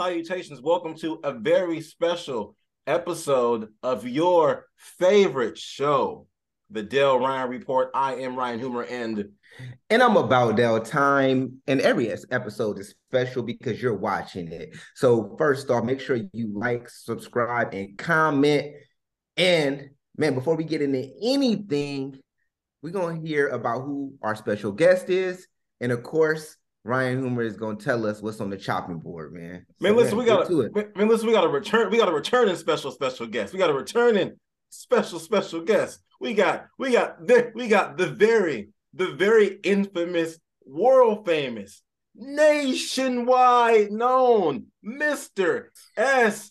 salutations. Welcome to a very special episode of your favorite show, the Dale Ryan Report. I am Ryan Hoomer, and and I'm about Dale time. And every episode is special because you're watching it. So first off, make sure you like, subscribe, and comment. And man, before we get into anything, we're gonna hear about who our special guest is, and of course Ryan Hoomer is gonna tell us what's on the chopping board, man. Man, so, listen, man, we got to man, listen, we got a return, we got a returning special special guest. We got a returning special special guest. We got we got the we got the very the very infamous, world famous, nationwide known Mr. S.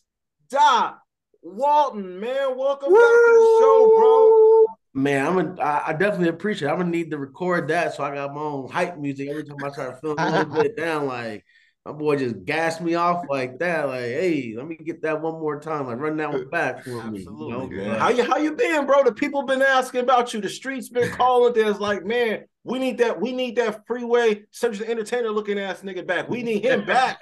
Dot Walton. Man, welcome Woo! back to the show, bro. Man, I'm a, I definitely appreciate it. I'm gonna need to record that so I got my own hype music every time I try to film a little bit down. Like my boy just gassed me off like that. Like, hey, let me get that one more time. Like run that one uh, back for me. Absolutely. You know? How you how you been, bro? The people been asking about you. The streets been calling. There's like, man, we need that. We need that freeway Cedric the Entertainer looking ass nigga back. We need him back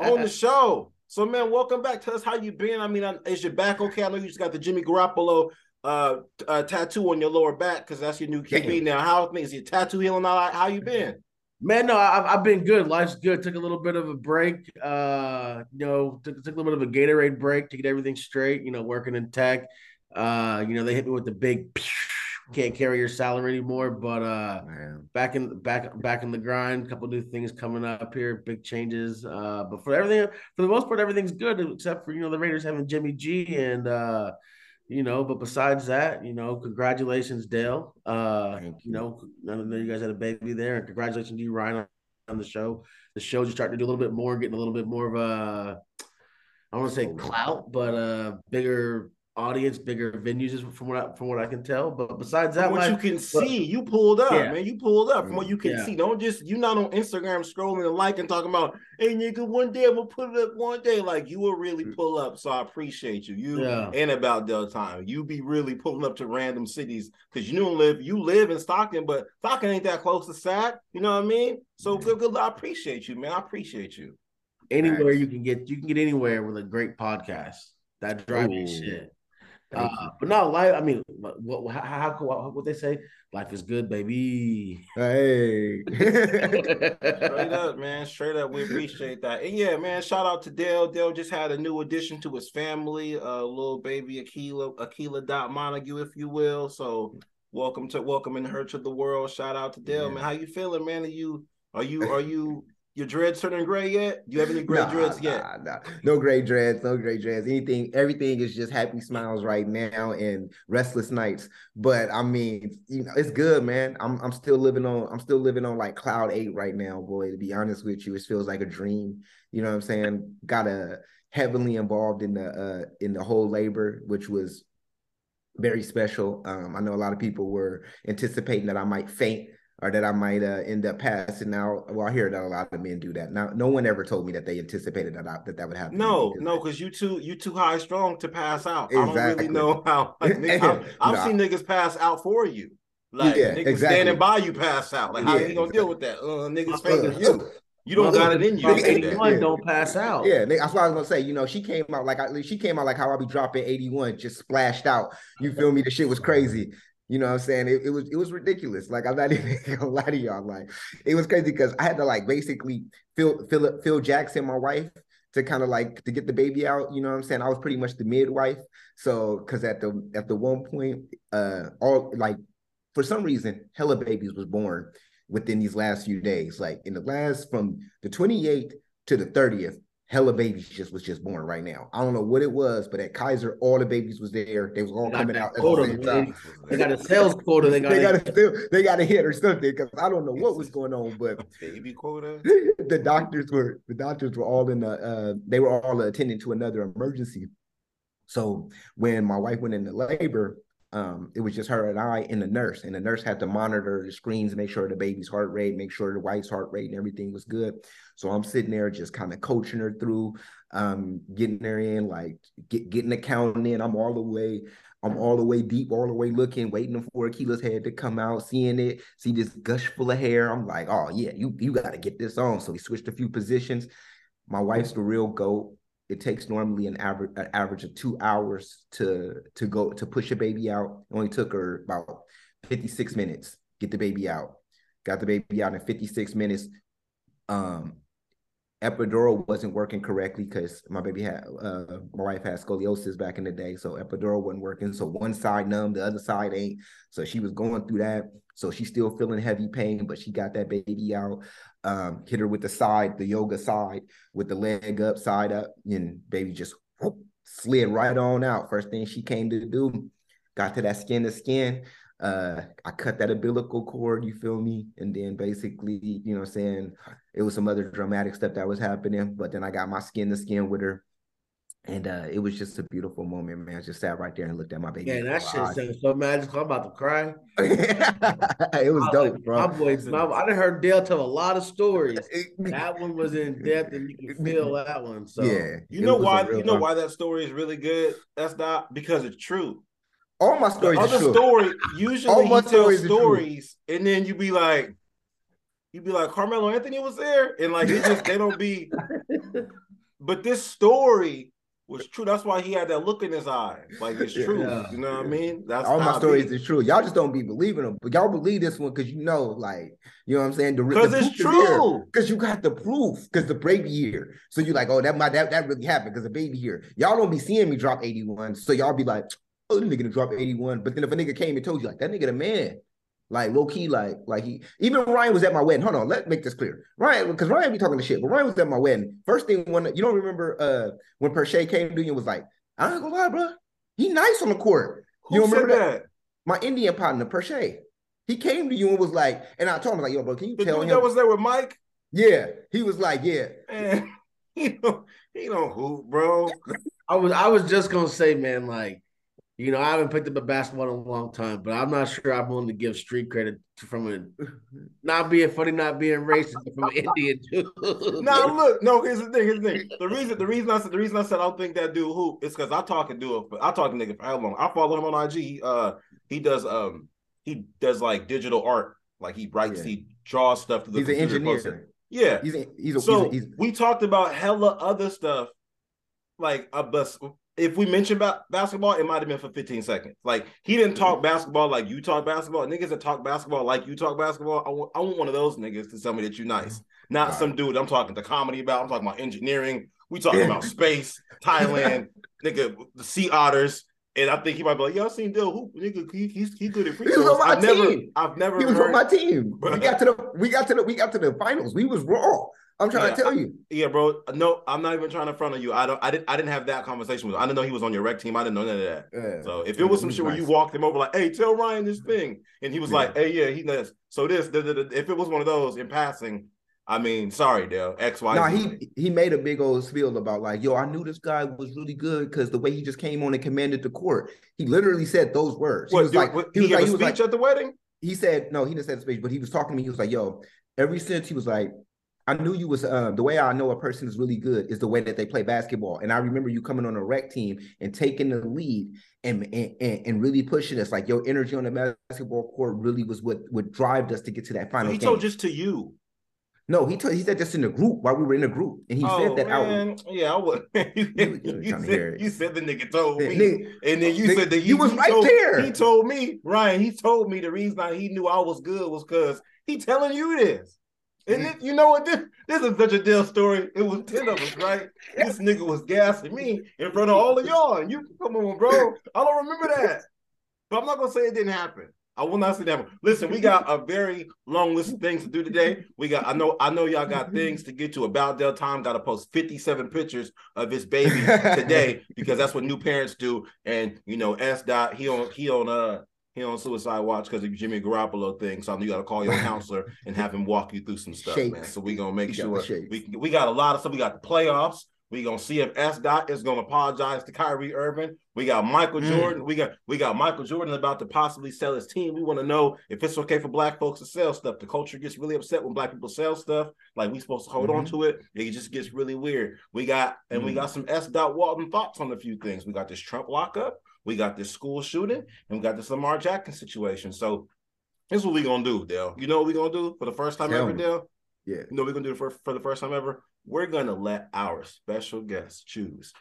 on the show. So man, welcome back. Tell us how you been. I mean, is your back okay? I know you just got the Jimmy Garoppolo uh, uh tattoo on your lower back because that's your new QB now. How things? Your tattoo healing all How you been? Man, no, I've, I've been good. Life's good. Took a little bit of a break. Uh, you know, took, took a little bit of a Gatorade break to get everything straight. You know, working in tech. Uh, you know, they hit me with the big can't carry your salary anymore. But uh, Man. back in back back in the grind. A couple new things coming up here, big changes. Uh, but for everything, for the most part, everything's good except for you know the Raiders having Jimmy G and uh, you know, but besides that, you know, congratulations, Dale. Uh, you. you know, I know you guys had a baby there, and congratulations to you, Ryan, on, the show. The show's just starting to do a little bit more, getting a little bit more of a, I don't want to say clout, but a bigger audience, bigger venues, from what I, from what I can tell. But besides that, from what like, you can see, you pulled up, yeah. man. You pulled up from what you can yeah. see. Don't just you not on Instagram scrolling and liking, talking about, hey nigga, one day I'm gonna put it up one day. Like you will really mm. pull up. So I appreciate you. You yeah. and about Del time. You be really pulling up to random cities because you don't live. You live in Stockton, but Stockton ain't that close to Sac. You know what I mean? So good, good. I appreciate you, man. I appreciate you. Anywhere you can get, you can get anywhere with a great podcast. That drive me shit. Uh, but no, life. I mean, what, how, how, what they say? Life is good, baby. Hey, straight up, man. Straight up, we appreciate that. And yeah, man. Shout out to Dale. Dale just had a new addition to his family, uh, little baby Akila, Akila Dot Montague, if you will. So welcome to welcoming her to the world. Shout out to Dale, yeah. man. How you feeling, man? Are you are you are you your dreads turning gray yet? Do you have any gray nah, dreads yet? Nah, nah. No gray dreads, no gray dreads. Anything, everything is just happy smiles right now and restless nights. But I mean, you know, it's good, man. I'm I'm still living on I'm still living on like cloud eight right now, boy. To be honest with you, it feels like a dream. You know what I'm saying? Got a heavily involved in the uh in the whole labor, which was very special. Um, I know a lot of people were anticipating that I might faint or that I might uh, end up passing out. Well, I hear that a lot of men do that. Now, no one ever told me that they anticipated that I, that that would happen. No, no, because you too you too high strong to pass out. Exactly. I don't really know how. Like, I've, I've no. seen niggas pass out for you. Like yeah, niggas exactly. standing by you pass out. Like how yeah, you gonna exactly. deal with that? Uh, niggas faking you. You don't got it in you. 81 don't pass out. Yeah, that's what I was gonna say. You know, she came out like I, she came out like how I be dropping 81, just splashed out. You feel me? The shit was crazy. You know what I'm saying? It, it, was it was ridiculous. Like I'm not even gonna lie to y'all. Like it was crazy because I had to like basically Phil Phil Phil Jackson, my wife, to kind of like to get the baby out. You know what I'm saying? I was pretty much the midwife. So because at the at the one point, uh all like for some reason, hella babies was born within these last few days. Like in the last from the 28th to the 30th, hella babies just was just born right now. I don't know what it was, but at Kaiser, all the babies was there. They was all coming out. Quota, the they got a sales quota. They got they got a, they got a hit or something because I don't know what was going on, but baby quota. the doctors were the doctors were all in the uh, they were all attending to another emergency. So when my wife went into labor, um, it was just her and I and the nurse, and the nurse had to monitor the screens, make sure the baby's heart rate, make sure the wife's heart rate and everything was good. So I'm sitting there just kind of coaching her through, um, getting her in, like get, getting the counting in. I'm all the way, I'm all the way deep, all the way looking, waiting for Akila's head to come out, seeing it, see this gush full of hair. I'm like, oh yeah, you you got to get this on. So we switched a few positions. My wife's the real goat. It takes normally an average an average of two hours to to go to push a baby out. It only took her about 56 minutes get the baby out. Got the baby out in 56 minutes. Um, epidural wasn't working correctly because my baby had uh, my wife had scoliosis back in the day, so epidural wasn't working. So one side numb, the other side ain't. So she was going through that. So she's still feeling heavy pain, but she got that baby out. Um, hit her with the side, the yoga side, with the leg up, side up, and baby just whoop, slid right on out. First thing she came to do, got to that skin to skin. Uh, I cut that umbilical cord, you feel me? And then basically, you know I'm saying, it was some other dramatic stuff that was happening. But then I got my skin to skin with her. And uh, it was just a beautiful moment, man. I just sat right there and looked at my baby. Yeah, that shit sounds so magical. I'm about to cry. it was dope, bro. My boys, my, I done heard Dale tell a lot of stories. that one was in depth, and you can feel that one. So yeah, you know why? You know why that story is really good. That's not because it's true. All my stories. The other story usually All my he stories and then you be like, you be like, Carmelo Anthony was there, and like it just they don't be. But this story was true. That's why he had that look in his eye, like it's true. Yeah. You know what I mean? That's all my stories is true. Y'all just don't be believing them, but y'all believe this one because you know, like, you know what I'm saying? Because it's true. Because you got the proof. Because the baby here, so you're like, oh, that might that, that really happened because the baby here. Y'all don't be seeing me drop 81, so y'all be like, oh, the nigga to drop 81. But then if a nigga came and told you like that nigga the man, like low key, like like he even Ryan was at my wedding. Hold on, let's make this clear. Ryan, because Ryan be talking the shit, but Ryan was at my wedding. First thing when you don't remember uh when Perche came to you and was like, I ain't gonna lie, bro, he nice on the court. Who you don't said remember that? My Indian partner, Perche. He came to you and was like, and I told him like, yo, bro, can you The tell dude him? that was there with Mike, yeah, he was like, yeah. man, he don't he don't hoop, bro. I was I was just gonna say, man, like, you know, I haven't picked up a basketball in a long time, but I'm not sure I'm willing to give street credit from a not being funny, not being racist, from an Indian dude. Now look, no, here's the thing. Here's the thing. The reason, the reason I said, the reason I said I don't think that dude hoop is because I talk and do it. I talk to nigga for how long? I follow him on IG. He, uh, he does um, he does like digital art. Like he writes, Yeah. he draws stuff to the He's an computer, posts engineer. Yeah. He's a, he's a, so he's a, he's, we talked about hella other stuff. Like a but if we mentioned about basketball, it might have been for 15 seconds. Like he didn't mm-hmm. talk basketball like you talk basketball. Niggas that talk basketball like you talk basketball. I want, I want one of those niggas to tell me that you mm-hmm. nice. Not Right. some dude I'm talking to comedy about. I'm talking about engineering. We talking about space, Thailand, nigga, the sea otters. And I think he might be like, y'all seen Dill Hoop, nigga. He, he's he good at free He was throws. on my I've never. I've never he was heard, on my team. We got to the we got to the we got to the finals. We was raw. I'm trying Yeah. to tell you. Yeah, bro. No, I'm not even trying to front on you. I don't. I didn't. I didn't have that conversation with. him. I didn't know he was on your rec team. I didn't know none of that. Yeah. So if it was some shit where you walked him over like, "Hey, tell Ryan this thing," and he was Yeah. like, "Hey, yeah, he does." So this, if it was one of those in passing, I mean, sorry, Dale. X, Y, No, he he made a big old spiel about like, yo, I knew this guy was really good because the way he just came on and commanded the court. He literally said those words. What, he was dude, like, what- he he was like, a he was speech like, at the wedding. he said no, he didn't say the speech, but he was talking to me. He was like, yo, every since he was like, I knew you was uh, the way I know a person is really good is the way that they play basketball. And I remember you coming on a rec team and taking the lead and and, and, really pushing us. Like your energy on the basketball court really was what what drove us to get to that final he game. told just to you. no, he told he said this in the group while we were in the group, and he oh said that out. man, yeah, I would. you, You- said, you said the nigga told me, nigga- and then you nigga, said that you was right told, there. He told me, Ryan. He told me the reason I, he knew I was good was because he telling you this. And Mm. this, you know what? This this is such a deal story. It was ten of us, right? This nigga was gassing me in front of all of y'all, and you come on, bro. I don't remember that, but I'm not gonna say it didn't happen. I will not say that. Listen, we got a very long list of things to do today. We got. I know. I know y'all got things to get to. About Del Time got to post 57 pictures of his baby today because that's what new parents do. And you know, S dot he on he on uh he on suicide watch because of Jimmy Garoppolo thing. So you got to call your counselor and have him walk you through some stuff, man. So we're gonna make sure we we got a lot of stuff. We got the playoffs. We gonna see if S dot is gonna apologize to Kyrie Irving. We got Michael Mm. Jordan. We got we got Michael Jordan about to possibly sell his team. We want to know if it's okay for black folks to sell stuff. The culture gets really upset when black people sell stuff. Like we supposed to hold on Mm-hmm. to it. It just gets really weird. We got and we Mm. got some S dot Walton thoughts on a few things. We got this Trump lockup. We got this school shooting, and we got this Lamar Jackson situation. So this is what we're gonna do, Dale. You know what we're gonna do for the first time Tell ever, me. Dale? Yeah. You know what we're gonna do for, for the first time ever? we're gonna let our special guest choose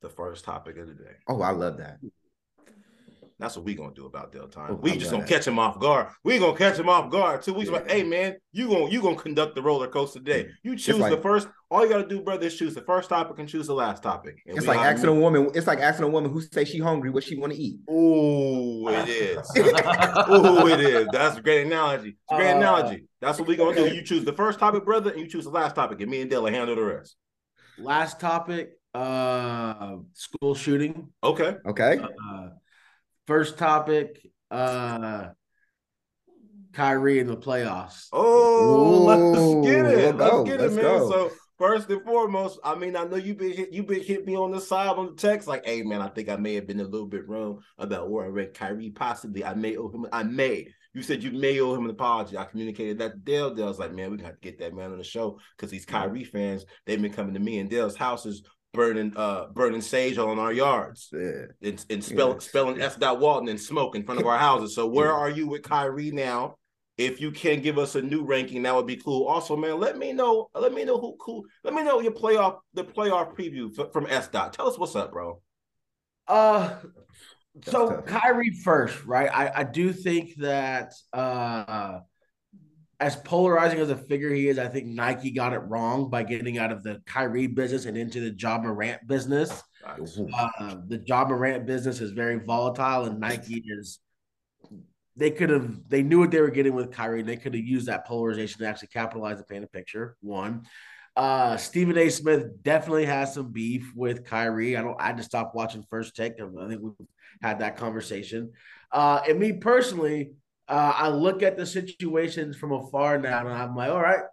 the first topic of the day. Oh, I love that. That's what we gonna do about Del Time. Oh, we I just gonna that. catch him off guard. We gonna catch him off guard. Two weeks. Yeah. Like, hey man, you gonna you gonna conduct the roller coaster today. You choose like- the first. All you gotta do, brother, is choose the first topic and choose the last topic. And It's like honor asking a woman. It's like asking a woman who say she hungry what she want to eat. Ooh, it is. Ooh, it is. That's a great analogy. It's a great Uh, analogy. That's what we gonna do. You choose the first topic, brother, and you choose the last topic, and me and Della handle the rest. Last topic, uh, school shooting. Okay. Okay. Uh, first topic, uh, Kyrie in the playoffs. Oh, Ooh, let's get it. let's go, Let's get it, let's man. go. So first and foremost, I mean, I know you've been hit, you've been hit me on the side on the text, like, hey man, I think I may have been a little bit wrong about where I read Kyrie. Possibly, I may owe him. I may. You said you may owe him an apology. I communicated that to Dale. Dale's like, man, we got to get that man on the show because these Kyrie fans, they've been coming to me and Dale's houses burning uh burning sage on our yards Yeah. and, and spell, Yeah. spelling S. Dot Walton and smoke in front of our houses. So where Yeah. are you with Kyrie now? If you can give us a new ranking, that would be cool. Also, man, let me know. Let me know who cool. Let me know your playoff the playoff preview f- from S. Dot. Tell us what's up, bro. Uh, so tough. Kyrie first, right? I, I do think that uh, as polarizing as a figure he is, I think Nike got it wrong by getting out of the Kyrie business and into the Ja Morant business. Uh, the Ja Morant business is very volatile, and Nike is. They could have. They knew what they were getting with Kyrie. And they could have used that polarization to actually capitalize and paint a picture. One, uh, Stephen A. Smith definitely has some beef with Kyrie. I don't. I had to stop watching First Take. I think we've had that conversation. Uh, and me personally, uh, I look at the situations from afar now, and I'm like, all right,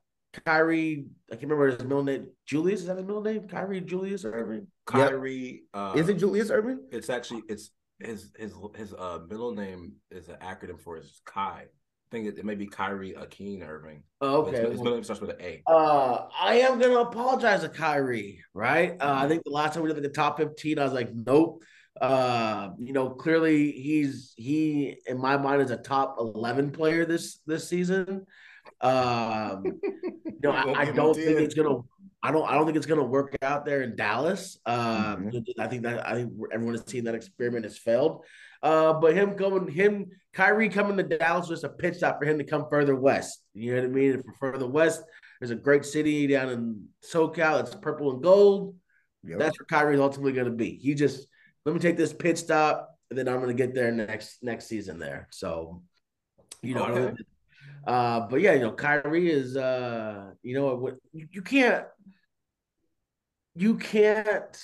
Kyrie. I can't remember his middle name. Julius is that his middle name? Kyrie Julius Irving. Kyrie. Uh, Is it Julius Irving? It's actually it's his his his uh middle name is an acronym for his Kai. I think it, it may be Kyrie Akeem Irving. Oh, His- okay. His, middle name starts with an A. Uh, I am gonna apologize to Kyrie, right? Uh, I think the last time we did like the top 15, I was like, nope. Uh, you know, clearly he's he in my mind is a top 11 player this this season. Um, you know, I, I don't think it's gonna I don't I don't think it's gonna work out there in Dallas. Um, Mhm. I think that I think everyone has seen that experiment has failed. Uh, but him going, him Kyrie coming to Dallas was a pitch stop for him to come further west. You know what I mean? And for further west, there's a great city down in SoCal. It's purple and gold. Yep. That's where Kyrie's ultimately going to be. He just let me take this pit stop, and then I'm going to get there next next season there. So, you know, Okay. uh, but yeah, you know, Kyrie is, uh, you know, what you, can't, you can't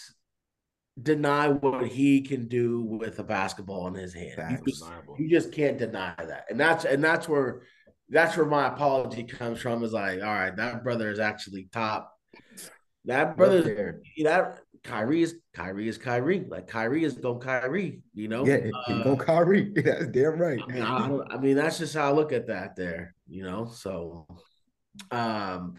deny what he can do with a basketball in his hand. You just, you just can't deny that, and that's and that's where that's where my apology comes from. Is like, all right, that brother is actually top. That brother, that Kyrie is Kyrie is Kyrie. Like Kyrie is go Kyrie. You know, Yeah, he Uh, go Kyrie. That's damn right. I mean, I, I mean, that's just how I look at that. There, you know. So, um,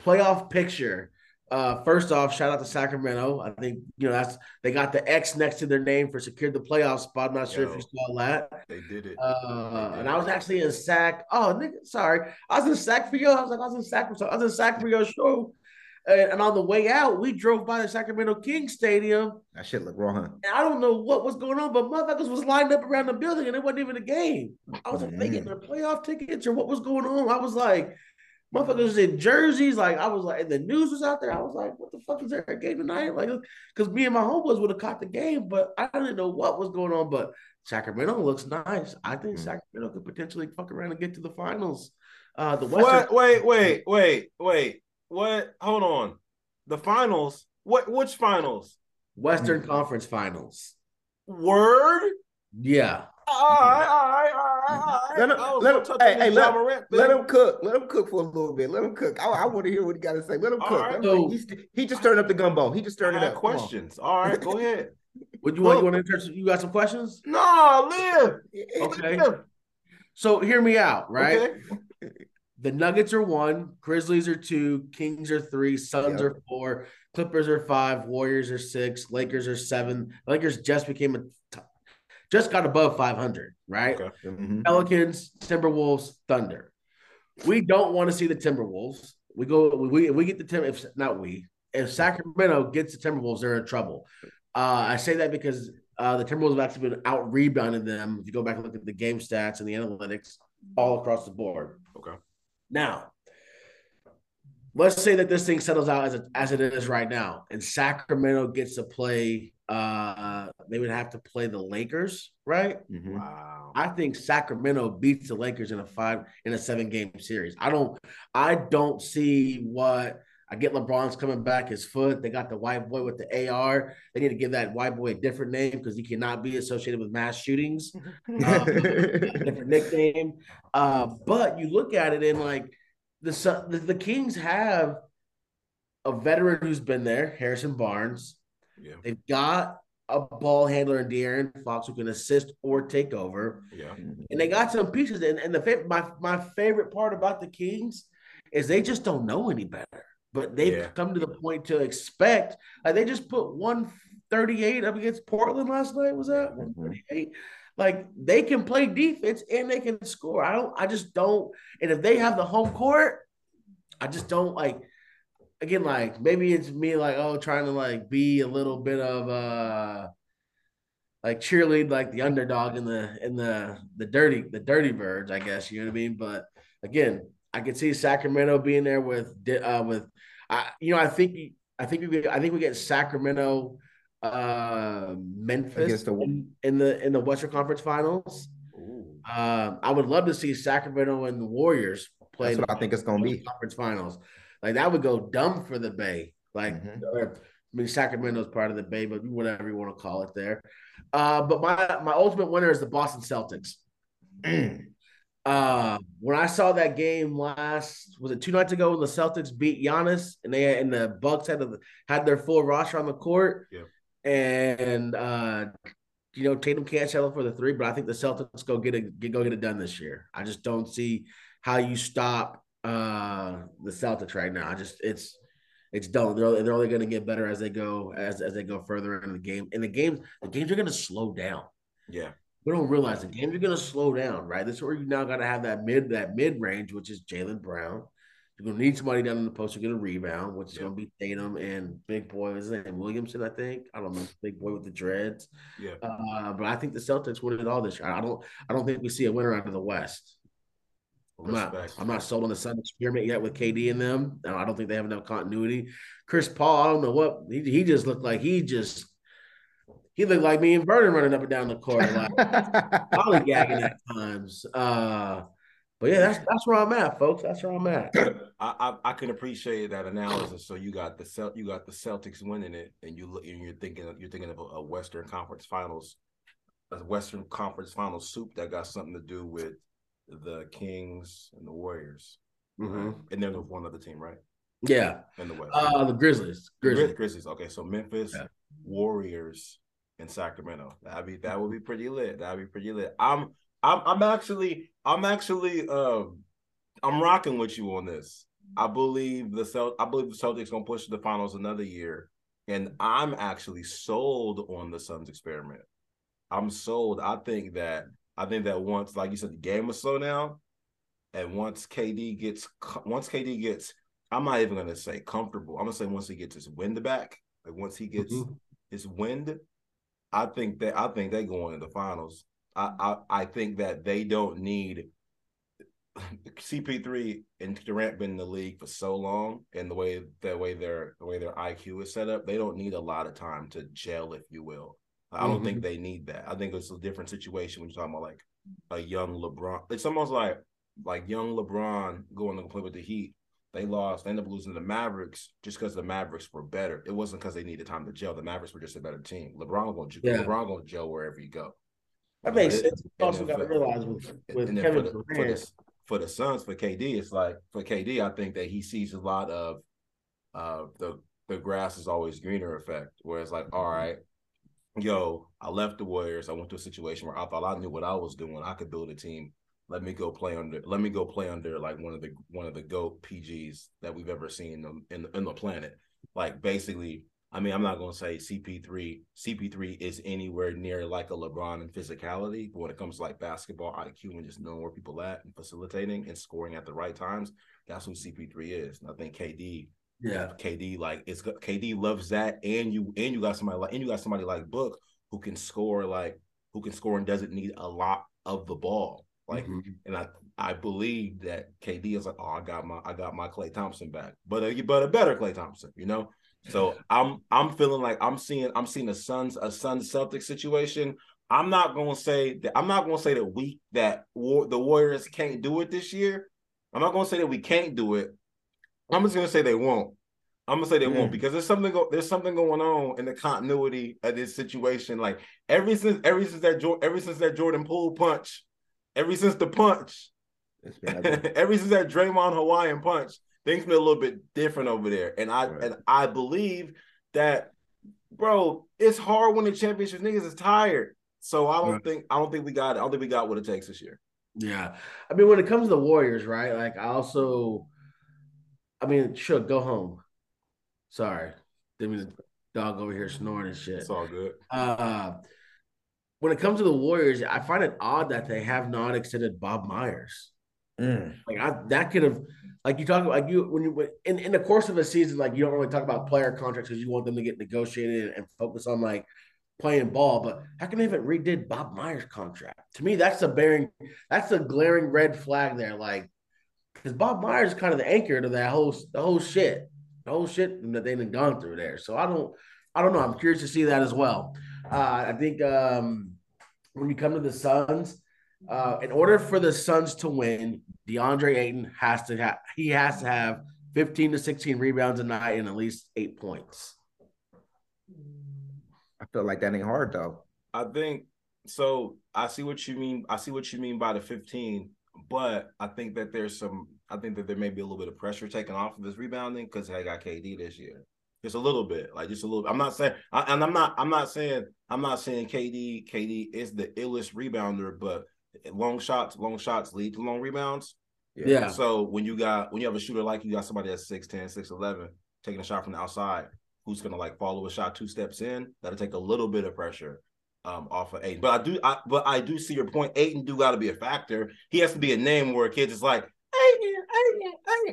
playoff picture. Uh, first off, shout out to Sacramento. I think you know that's they got the X next to their name for secured the playoff spot. I'm not sure if you saw that. They did it. Uh, They and did. I was actually in Sac. Oh, nigga, sorry, I was in Sac for you. I was like, I was in Sac for you. I was in Sac for your show. And, and on the way out, we drove by the Sacramento Kings Stadium. That shit look wrong. And I don't know what was going on, but motherfuckers was lined up around the building and it wasn't even a game. I was like, they getting their playoff tickets or what was going on? I was like, motherfuckers was in jerseys. Like, I was like, and the news was out there. I was like, what the fuck is there a game tonight? Like, because me and my homeboys would have caught the game, but I didn't know what was going on. But Sacramento looks nice. I think Mm. Sacramento could potentially fuck around and get to the finals. Uh, the Western What? Wait, wait, wait, wait. What? Hold on. The finals. What? Which finals? Western Conference Finals. Word. Yeah. All right, all right, all right, all right. Let him- let him- hey, hey, let- Morant Let him cook. Let him cook for a little bit. Let him cook. I, I want to hear what he got to say. Let him All cook. right. Let him- he's- he just turned up the gumbo. He just I turned it up. Questions. All right, go ahead. What you want? You want to answer? You got some questions? No, live. Okay. Live. So hear me out, right? Okay. The Nuggets are one, Grizzlies are two, Kings are three, Suns Yep. are four, Clippers are five, Warriors are six, Lakers are seven. Lakers just became a t- just got above 500, right? Okay. Mhm. Pelicans, Timberwolves, Thunder. We don't want to see the Timberwolves. we go we we get the Tim if not we if Sacramento gets the Timberwolves, they're in trouble. Uh, I say that because uh, the Timberwolves have actually been out rebounding them. If you go back and look at the game stats and the analytics all across the board. Okay. Now, let's say that this thing settles out as, it as it is right now, and Sacramento gets to play. Uh, they would have to play the Lakers, right? Mhm. Wow. I think Sacramento beats the Lakers in a five in a seven game series. I don't I don't see what I get LeBron's coming back his foot. They got the white boy with the AR. They need to give that white boy a different name because he cannot be associated with mass shootings. Uh, different nickname. Uh, but you look at it and like the, the the Kings have a veteran who's been there, Harrison Barnes. Yeah. They've got a ball handler in De'Aaron Fox who can assist or take over Yeah. and they got some pieces. And, and the my my favorite part about the Kings is they just don't know any better. But they've Yeah. come to the point to expect. Like they just put one thirty eight up against Portland last night. Was that one thirty eight? Like they can play defense and they can score. I don't. I just don't. And if they have the home court, I just don't like. Again, like maybe it's me, like oh, trying to like be a little bit of uh like cheerlead like the underdog in the in the the dirty the dirty birds, I guess you know what I mean. But again, I could see Sacramento being there with uh with I you know I think I think we get, I think we get Sacramento uh Memphis the- in, in the in the Western Conference Finals. Um, I would love to see Sacramento and the Warriors play That's what I think it's gonna be. conference finals. Like that would go dumb for the Bay. Like Mhm. I mean Sacramento's part of the Bay, but whatever you want to call it there. Uh, but my my ultimate winner is the Boston Celtics. Uh, when I saw that game last, was it two nights ago when the Celtics beat Giannis and they and the Bucks had the, had their full roster on the court, Yeah. and uh, you know Tatum can't settle for the three, but I think the Celtics go get it get, go get it done this year. I just don't see how you stop uh the Celtics right now. I just it's it's done. They're, they're only going to get better as they go as as they go further in the game. And the games the games are going to slow down Yeah. We don't realize the games are going to slow down, right? This is where you now got to have that mid that mid range, which is Jaylen Brown. You're going to need somebody down in the post to get a rebound, which is Yeah. going to be Tatum and Big Boy. Name? Williamson, I think. I don't know, Big Boy with the dreads. Yeah. Uh, but I think the Celtics win it all this year. I don't. I don't think we see a winner out of the West. I'm not, I'm not sold on the Sun experiment yet with KD in them. I don't think they have enough continuity. Chris Paul, I don't know what he, he just looked like. He just he looked like me and Vernon running up and down the court, like lollygagging at times. Uh, but yeah, that's that's where I'm at, folks. That's where I'm at. I, I I can appreciate that analysis. So you got the Celt you got the Celtics winning it, and you look and you're thinking you're thinking of a, a Western Conference Finals, a Western Conference Finals soup that got something to do with the Kings and the Warriors, Mhm. right? and then there's one other team, right? Yeah, In the West, uh, the Grizzlies. Grizzlies. Grizzlies. Okay, so Memphis, Yeah. Warriors, and Sacramento. That'd be that would be pretty lit. That'd be pretty lit. I'm I'm I'm actually I'm actually um I'm rocking with you on this. I believe the Celt I believe the Celtics gonna push to the finals another year, and I'm actually sold on the Suns experiment. I'm sold. I think that I think that once, like you said, the game will slow down, and once KD gets once KD gets, I'm not even gonna say comfortable. I'm gonna say once he gets his wind back, like once he gets Mhm. his wind, I think that I think they go into the finals. I, I I think that they don't need CP3 and Durant been in the league for so long, and the way the way their the way their IQ is set up, they don't need a lot of time to gel, if you will. I don't think mm-hmm. they need that. I think it's a different situation when you're talking about like a young LeBron. It's almost like like young LeBron going to play with the Heat. They lost, they ended up losing to the Mavericks just because the Mavericks were better. It wasn't because they needed time to gel. The Mavericks were just a better team. LeBron to Yeah. LeBron to gel wherever you go. That makes sense. You also got to for- realize with, with Kevin for the, for the for the Suns for KD, it's like for KD, I think that he sees a lot of uh the the grass is always greener effect, where it's like, all right, yo, I left the Warriors, I went to a situation where I thought I knew what I was doing, I could build a team. Let me go play under. Let me go play under like one of the one of the goat PGs that we've ever seen in the, in, in the planet. Like basically, I mean, I'm not gonna say CP3. CP3 is anywhere near like a LeBron in physicality, but when it comes to like basketball IQ and just knowing where people at and facilitating and scoring at the right times, that's who CP3 is. And I think KD, Yeah. KD like it's KD loves that, and you and you got somebody like and you got somebody like Book who can score like who can score and doesn't need a lot of the ball. Like, Mhm. and I I believe that KD is like, oh, I got my I got my Klay Thompson back, but a, but a better Klay Thompson, you know. So I'm I'm feeling like I'm seeing I'm seeing a Suns a Suns Celtics situation. I'm not gonna say that I'm not gonna say that we that war, the Warriors can't do it this year. I'm not gonna say that we can't do it. I'm just gonna say they won't. I'm gonna say they won't Mm. because there's something go, there's something going on in the continuity of this situation. Like ever since ever since that ever since that Jordan Poole punch, ever since the punch, It's been ugly. ever since that Draymond Hawaiian punch, things been a little bit different over there. And I Right. and I believe that, bro, it's hard when the championship niggas is tired. So I don't Right. think I don't think we got it. I don't think we got what it takes this year. Yeah. I mean, when it comes to the Warriors, right? Like, I also, I mean, sure, go home. Sorry. Didn't mean the dog over here snoring and shit. It's all good. Uh, when it comes to the Warriors, I find it odd that they have not extended Bob Myers. Mm. Like I, that could have, like you talk about, like you when you when- in in the course of a season, like you don't really talk about player contracts because you want them to get negotiated and focus on like playing ball. But how can they even redid Bob Myers' contract? To me, that's a bearing, that's a glaring red flag there. Like because Bob Myers is kind of the anchor to that whole the whole shit, the whole shit that they've gone through there. So I don't, I don't know. I'm curious to see that as well. Uh, I think um, when you come to the Suns, uh, in order for the Suns to win, DeAndre Ayton has to have he has to have 15 to 16 rebounds a night and at least eight points. I feel like that ain't hard though. I think so. I see what you mean. I see what you mean by the 15, but I think that there's some. I think that there may be a little bit of pressure taken off of his rebounding because they got KD this year. Just a little bit, like just a little. I'm not saying, I, and I'm not. I'm not saying. I'm not saying KD. KD is the illest rebounder, but long shots, long shots lead to long rebounds. Yeah. So when you got when you have a shooter like you got somebody that's 6'10, 6'11, taking a shot from the outside, who's gonna like follow a shot two steps in, that'll take a little bit of pressure um off of Ayton. But I do I but I do see your point. Ayton do gotta be a factor. He has to be a name where kids is like.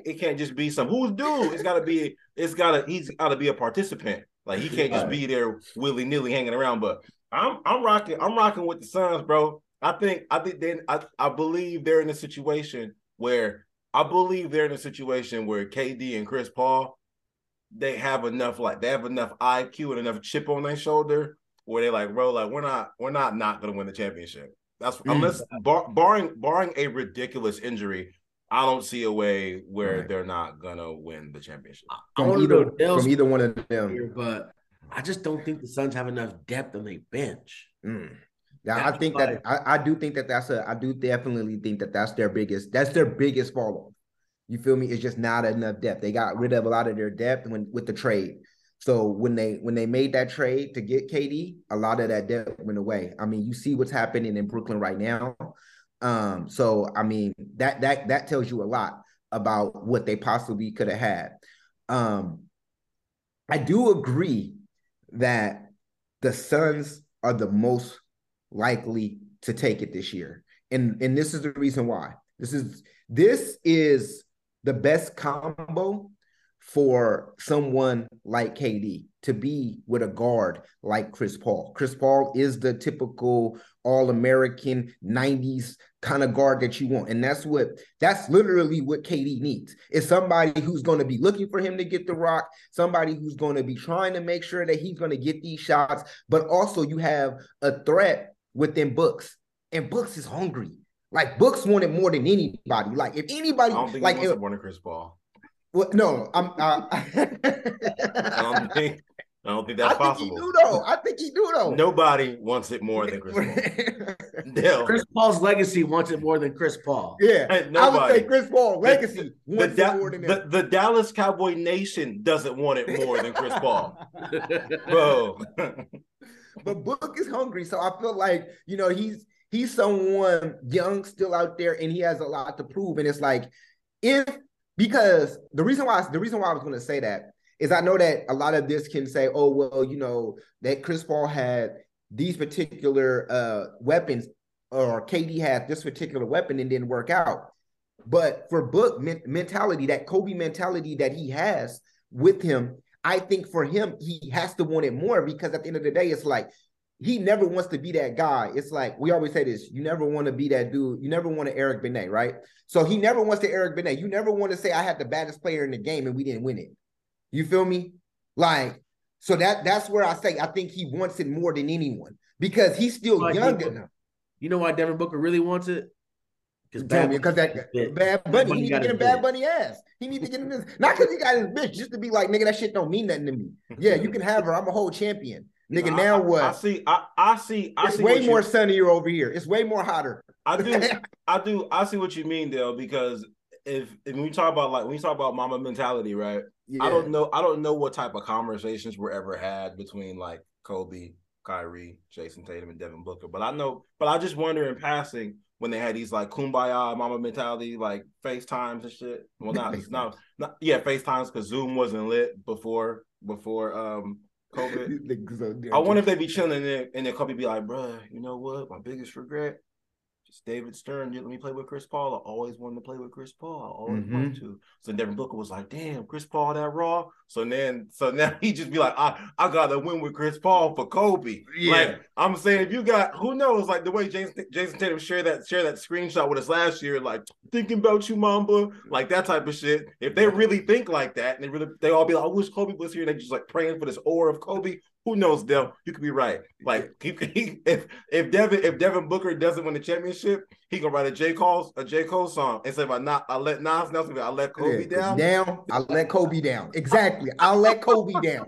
It can't just be some who's dude. It's gotta be it's gotta he's gotta be a participant. Like he can't just be there willy-nilly hanging around. But I'm I'm rocking, I'm rocking with the Suns, bro. I think I think then I, I believe they're in a situation where I believe they're in a situation where KD and Chris Paul they have enough like they have enough IQ and enough chip on their shoulder where they're like, bro, like we're not we're not not gonna win the championship. That's Mm. unless bar, barring barring a ridiculous injury, I don't see a way where Right. they're not gonna win the championship. I From want either, know from either one of them. here, but I just don't think the Suns have enough depth on their bench. Mm. Yeah, I think why- that I, I do think that that's a I do definitely think that that's their biggest that's their biggest fall off. You feel me? It's just not enough depth. They got rid of a lot of their depth when with the trade. So when they when they made that trade to get KD, a lot of that depth went away. I mean, you see what's happening in Brooklyn right now. Um, so I mean that that that tells you a lot about what they possibly could have had. Um, I do agree that the Suns are the most likely to take it this year. And and this is the reason why. This is this is the best combo for someone like KD to be with a guard like Chris Paul. Chris Paul is the typical all-American 90s kind of guard that you want. And that's what that's literally what KD needs. Is somebody who's going to be looking for him to get the rock, somebody who's going to be trying to make sure that he's going to get these shots, but also you have a threat within Books. And Books is hungry. Like Books wanted more than anybody. Like if I anybody don't think like he wants if- Chris Paul. well, no, I'm uh, I don't think I don't think that's I that's think possible. he do though. I think he do though. Nobody wants it more than Chris Paul. Dale. Chris Paul's legacy wants it more than Chris Paul. yeah, Hey, I would say Chris Paul legacy the, wants Da- it more than the, the Dallas Cowboy Nation doesn't want it more than Chris Paul. Bro. But Book is hungry, so I feel like you know he's he's someone young still out there, and he has a lot to prove. And it's like if because the reason why the reason why I was going to say that is I know that a lot of this can say, oh well, you know that Chris Paul had these particular uh, weapons, or KD had this particular weapon and didn't work out. But for Book men- mentality, that Kobe mentality that he has with him, I think for him he has to want it more because at the end of the day, it's like he never wants to be that guy. It's like we always say this: you never want to be that dude. You never want to Eric Benet, right? So he never wants to Eric Benet. You never want to say I had the baddest player in the game and we didn't win it. You feel me? Like so that that's where I say I think he wants it more than anyone because he's still Like, young he- enough. You know why Devin Booker really wants it? Because me, because that. Bad Bad Bunny, he need to get in Bad. Bunny ass. He need to get in this, not because he got his bitch, just to be like, nigga, that shit don't mean nothing to me. Yeah, you can have her. I'm a whole champion, nigga. I- now I, what? I see. I, I see. I it's see way you- more sunnier over here. It's way more hotter. I do, I do, I see what you mean, Dale. Because if, if when we talk about like when we talk about Mamba mentality, right? Yeah. I don't know, I don't know what type of conversations were ever had between like Kobe, Kyrie, Jayson Tatum, and Devin Booker. But I know, but I just wonder in passing when they had these like kumbaya Mamba mentality, like FaceTimes and shit. Well, not not, not yeah, FaceTimes because Zoom wasn't lit before before um COVID. So I wonder if they'd be chilling there and then Kobe be like, bruh, you know what? My biggest regret, just David Stern didn't let me play with Chris Paul. I always wanted to play with Chris Paul. I always Mhm. wanted to. So Devin Booker was like, damn, Chris Paul that raw. So then, so now he just be like, I, I gotta win with Chris Paul for Kobe. Yeah. Like I'm saying, if you got who knows, like the way Jayson Jayson Tatum shared that share that screenshot with us last year, like thinking about you, Mamba, like that type of shit. If they really think like that, and they really they all be like, I wish Kobe was here, and they just like praying for this aura of Kobe. Who knows, Del? You could be right. Like he, he, if if Devin if Devin Booker doesn't win the championship, he gonna write a J Cole a J Cole song and say, "If I not I let Nas Nelson, I let Kobe Yeah, down." Down. I'll let Kobe down. Exactly. I'll let Kobe down.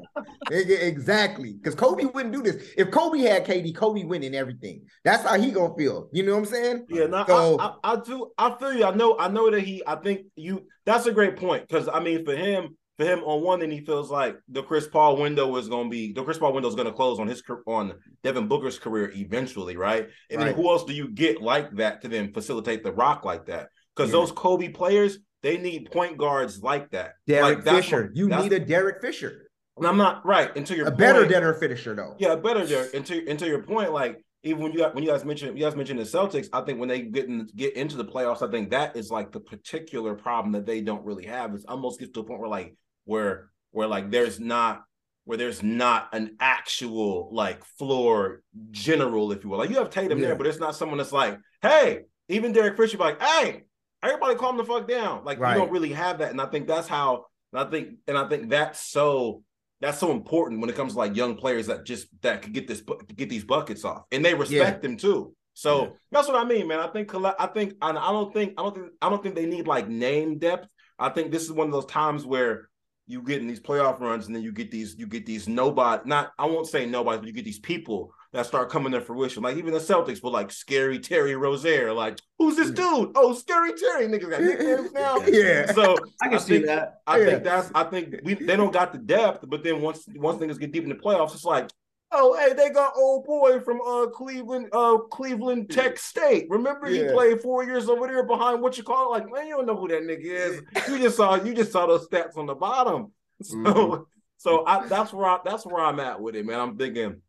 Exactly. Because Kobe wouldn't do this. If Kobe had KD, Kobe winning everything. That's how he gonna feel. You know what I'm saying? Yeah, no, So- I, I, I do. I feel you. I know. I know that he. I think you. That's a great point because I mean, for him, for him, on one end, he feels like the Chris Paul window is going to be the Chris Paul window is going to close on his on Devin Booker's career eventually, right? And Right. then who else do you get like that to then facilitate the rock like that? Because Yeah. those Kobe players, they need point guards like that. Derek like, Fisher. what- you need a Derek Fisher. and I'm not right until your A better point- Derek Fisher, though. yeah, better to, and to your point, like even when you got, when you guys mentioned you guys mentioned the Celtics, I think when they get in, get into the playoffs, I think that is like the particular problem that they don't really have. It's almost gets to a point where like where where like there's not where there's not an actual like floor general, if you will. Like you have Tatum Yeah. there, but it's not someone that's like, hey, even Derek Fisher, like, hey, everybody calm the fuck down. Like Right. you don't really have that. And I think that's how and I think and I think that's so that's so important when it comes to like young players that just that could get this get these buckets off and they respect them too. So Yeah. that's what I mean, man. I think I think I don't think I don't think I don't think they need like name depth. I think this is one of those times where you get in these playoff runs and then you get these you get these nobody not I won't say nobody but you get these people that start coming to fruition. Like even the Celtics with like scary Terry Rozier. Like who's this mm. dude? Oh, scary Terry. Niggas got nicknames now. Yeah. So I can I see think- that. I Yeah. think that's I think we they don't got the depth, but then once once niggas get deep in the playoffs, it's like, oh hey, they got old boy from uh Cleveland, uh Cleveland Tech State. Remember he played four years over there behind what you call it? Like, man, you don't know who that nigga is. You just saw you just saw those stats on the bottom. So Mhm. so I that's where I that's where I'm at with it, man. I'm thinking,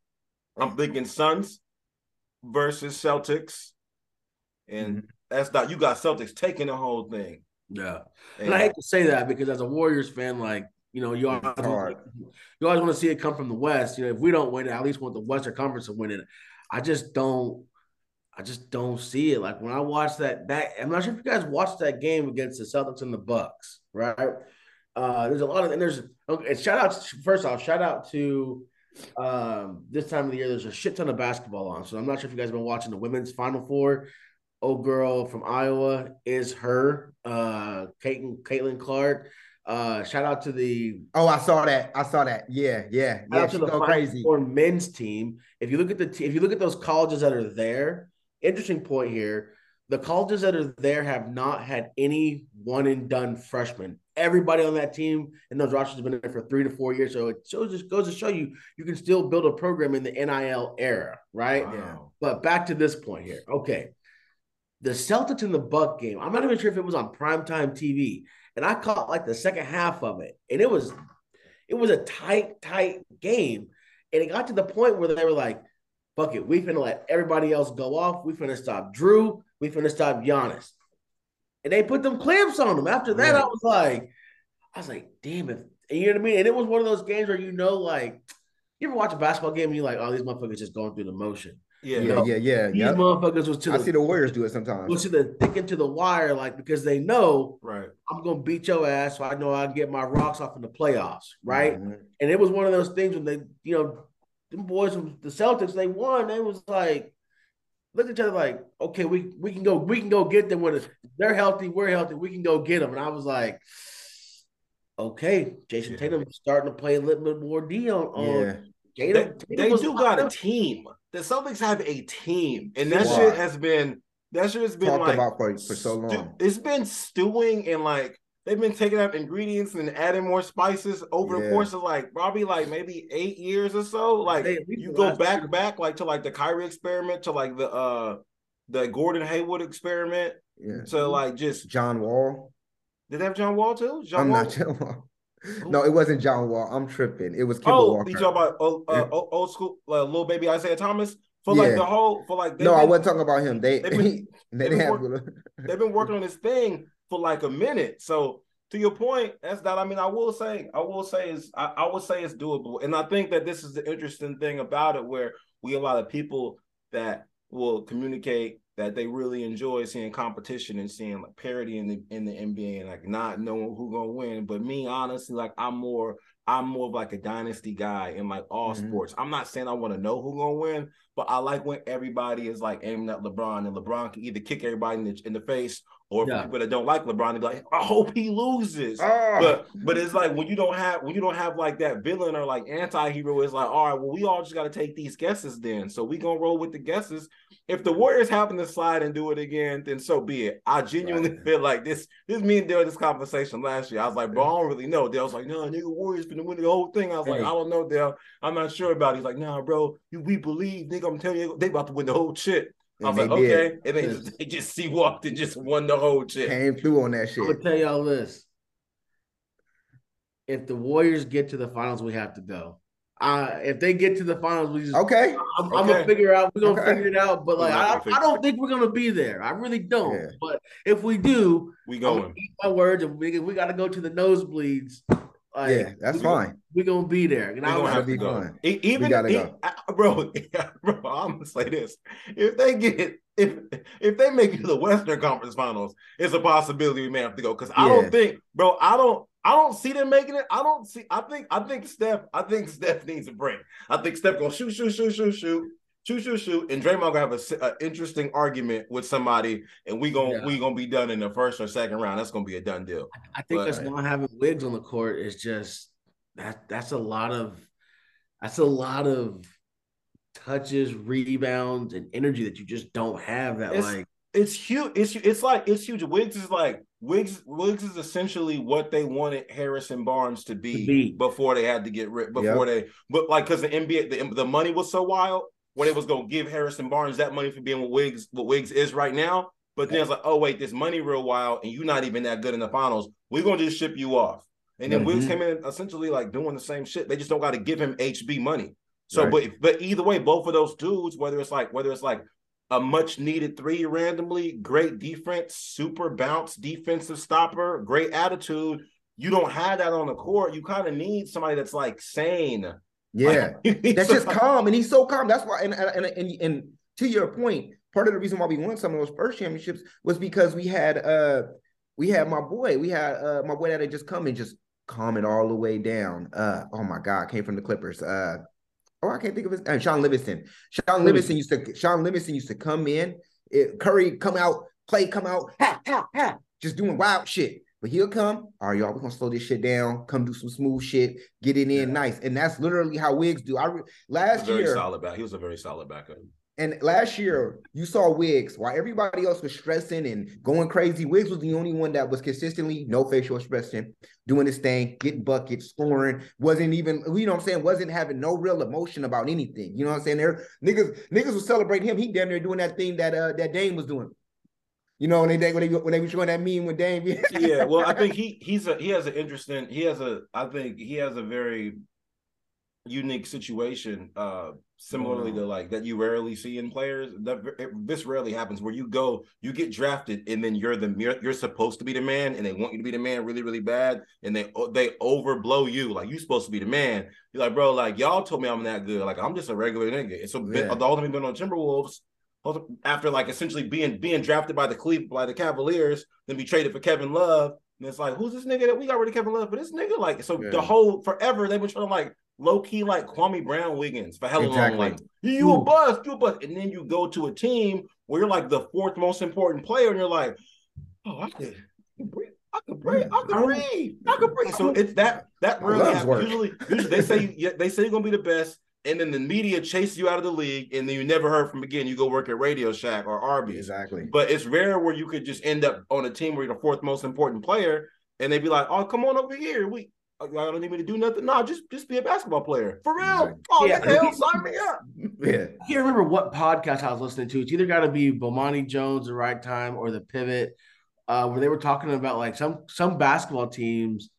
I'm thinking Suns versus Celtics. And that's not you got Celtics taking the whole thing. Yeah. And, And I hate to say that because as a Warriors fan, like, you know, you always, hard. you always want to see it come from the West. You know, if we don't win it, I at least want the Western Conference to win it. I just don't, I just don't see it. Like when I watch that, that I'm not sure if you guys watched that game against the Celtics and the Bucks, right? Uh, there's a lot of and there's okay. And shout out to, first off, shout out to um this time of the year. There's a shit ton of basketball on, so I'm not sure if you guys have been watching the women's Final Four. Old girl from Iowa is her, uh, Caitlin, Caitlin Clark. Uh, shout out to the Oh, I saw that. I saw that. Yeah, yeah, shout yeah. out to the crazy. Men's team. If you look at the te- if you look at those colleges that are there, interesting point here. The colleges that are there have not had any one and done freshmen. Everybody on that team and those rosters have been there for three to four years. So it shows just goes to show you you can still build a program in the NIL era, right? Wow. But back to this point here. Okay. The Celtics and the Buck game. I'm not even sure if it was on primetime TV. And I caught like the second half of it. And it was it was a tight, tight game. And it got to the point where they were like, fuck it, we finna let everybody else go off. We finna stop Jrue. We finna stop Giannis. And they put them clamps on them. After that, right. I was like, I was like, damn it. And you know what I mean? And it was one of those games where you know, like, you ever watch a basketball game and you're like, oh, these motherfuckers just going through the motion. Yeah, you know, yeah, yeah, These yep. motherfuckers was to I the, see the Warriors do it sometimes. Was to the thick into the wire, like because they know right. I'm gonna beat your ass, so I know I get my rocks off in the playoffs, right? Mm-hmm. And it was one of those things when they, you know, them boys from the Celtics, they won. They was like, look at each other like, okay, we we can go, we can go get them when they're healthy, we're healthy, we can go get them. And I was like, okay, Jayson yeah. Tatum starting to play a little bit more D on. Yeah. Tatum, they, Tatum they do got a team the Celtics have a team, and that wow. shit has been that shit has been talked like about for, for so long. Stu- it's been stewing and like they've been taking out ingredients and adding more spices over yeah. the course of like probably like maybe eight years or so. Like hey, you go back year. back like to like the Kyrie experiment to like the uh the Gordon Hayward experiment yeah. to like just John Wall. Did they have John Wall too? John I'm Wall? not John Wall. No, it wasn't John Wall. I'm tripping. It was Kemba oh, Walker. you talking about old, uh, old school uh, little baby Isaiah Thomas for yeah. like the whole for like. No, been, I wasn't talking about him. They they've been, they they've, been work, they've been working on this thing for like a minute. So to your point, that's that. I mean, I will say, I will say is I, I would say it's doable, and I think that this is the interesting thing about it, where we a lot of people that will communicate that they really enjoy seeing competition and seeing like parity in the in the NBA and like not knowing who gonna win. But me, honestly, like I'm more I'm more of like a dynasty guy in like all mm-hmm. sports. I'm not saying I want to know who gonna win, but I like when everybody is like aiming at LeBron and LeBron can either kick everybody in the, in the face or yeah. people that don't like LeBron, they be like, I hope he loses. Oh. But but it's like when you don't have when you don't have like that villain or like anti-hero, it's like, all right, well, we all just gotta take these guesses then. So we gonna roll with the guesses. If the Warriors happen to slide and do it again, then so be it. I genuinely right. feel like this. This me and Dale this conversation last year. I was like, bro, I don't really know. Dale was like, no, nigga, Warriors gonna win the whole thing. I was like, I don't know, Dale. I'm not sure about it. He's like, nah, bro, you we believe, nigga. I'm telling you, they about to win the whole shit. I was like, did. okay. And they just, they just see walked and just won the whole shit. Came through on that shit. I'm gonna tell y'all this. If the Warriors get to the finals, we have to go. Uh, if they get to the finals, we just okay. I'm, okay. I'm gonna figure out. We're gonna okay. figure it out. But like, I, I, don't think we're gonna be there. I really don't. Yeah. But if we do, we going. My words, and we we got to go to the nosebleeds like, yeah, that's we, fine. We're gonna be there. And we're I gonna have to go. Fine. Even we gotta go. bro, bro, I'm gonna say this. If they get if if they make it to the Western Conference Finals, it's a possibility we may have to go. Because I yeah. don't think, bro, I don't I don't see them making it. I don't see. I think. I think Steph. I think Steph needs a break. I think Steph gonna shoot, shoot, shoot, shoot, shoot shoot, shoot, shoot, and Draymond gonna have an interesting argument with somebody, and we gonna yeah. we gonna be done in the first or second round. That's gonna be a done deal. I think but, that's not having Wiggs on the court is just that. That's a lot of that's a lot of touches, rebounds, and energy that you just don't have. That it's, like it's huge. It's it's like it's huge. Wiggs is like Wiggs. Wiggs is essentially what they wanted Harrison Barnes to be, to be. before they had to get rid. Before yep. they, but like because the NBA, the, the money was so wild when it was going to give Harrison Barnes that money for being what Wiggs what Wiggs is right now. But then it's like, oh wait, this money real wild, and you're not even that good in the finals. We're gonna just ship you off. And then mm-hmm. Wiggs came in essentially like doing the same shit. They just don't got to give him HB money. So, right. but but either way, both of those dudes, whether it's like whether it's like a much needed three randomly, great defense, super bounce defensive stopper, great attitude. You don't have that on the court. You kind of need somebody that's like sane yeah, that's just calm, and he's so calm. That's why, and, and and and to your point, part of the reason why we won some of those first championships was because we had uh we had my boy, we had uh my boy that had just come and just calm it all the way down. Uh oh my god, came from the Clippers. Uh oh, I can't think of his name. Shaun Livingston. Shaun Livingston used to Shaun Livingston used to come in. It, Curry come out, play come out, ha ha ha, just doing wild shit. But he'll come. All right, y'all, we're gonna slow this shit down. Come do some smooth shit. Get it in yeah. nice, and that's literally how Wiggs do. I last very year solid back. He was a very solid backup. And last year, you saw Wiggs while everybody else was stressing and going crazy. Wiggs was the only one that was consistently no facial expression, doing his thing, getting buckets, scoring. Wasn't even, you know what I'm saying, wasn't having no real emotion about anything. You know what I'm saying? There, niggas, niggas was celebrating him. He damn near doing that thing that uh that Dame was doing. You know, when they when they when they were showing that meme with Dame. yeah, well, I think he he's a he has an interesting he has a I think he has a very unique situation uh similarly to like that you rarely see in players. That it, this rarely happens where you go you get drafted and then you're the you're, you're supposed to be the man and they want you to be the man really really bad and they they overblow you. Like you're supposed to be the man. You're like bro like y'all told me i'm that good. Like i'm just a regular nigga. And so yeah. the only been on timberwolves after like essentially being being drafted by the Cleveland by the Cavaliers, then be traded for Kevin Love. And it's like, who's this nigga that we got rid of Kevin Love? But this nigga, like, so yeah. the whole forever they've been trying to like low key like Kwame Brown Wiggins for hella exactly. long. Like you Ooh. a bust, you a bust, and then you go to a team where you're like the fourth most important player, and you're like, oh, I could, breathe. I could breathe. I could breathe. I could breathe. So it's that that really. Usually, usually they say yeah, they say you're gonna be the best, and then the media chase you out of the league, and then you never heard from again. You go work at Radio Shack or Arby's. Exactly. But it's rare where you could just end up on a team where you're the fourth most important player, and they'd be like, "Oh, come on over here. We I don't need me to do nothing. No, just just be a basketball player for real. Oh, yeah, hell, sign me up. Yeah, I can't remember what podcast I was listening to. It's either got to be Bomani Jones, the right time, or the pivot, uh, where they were talking about like some some basketball teams.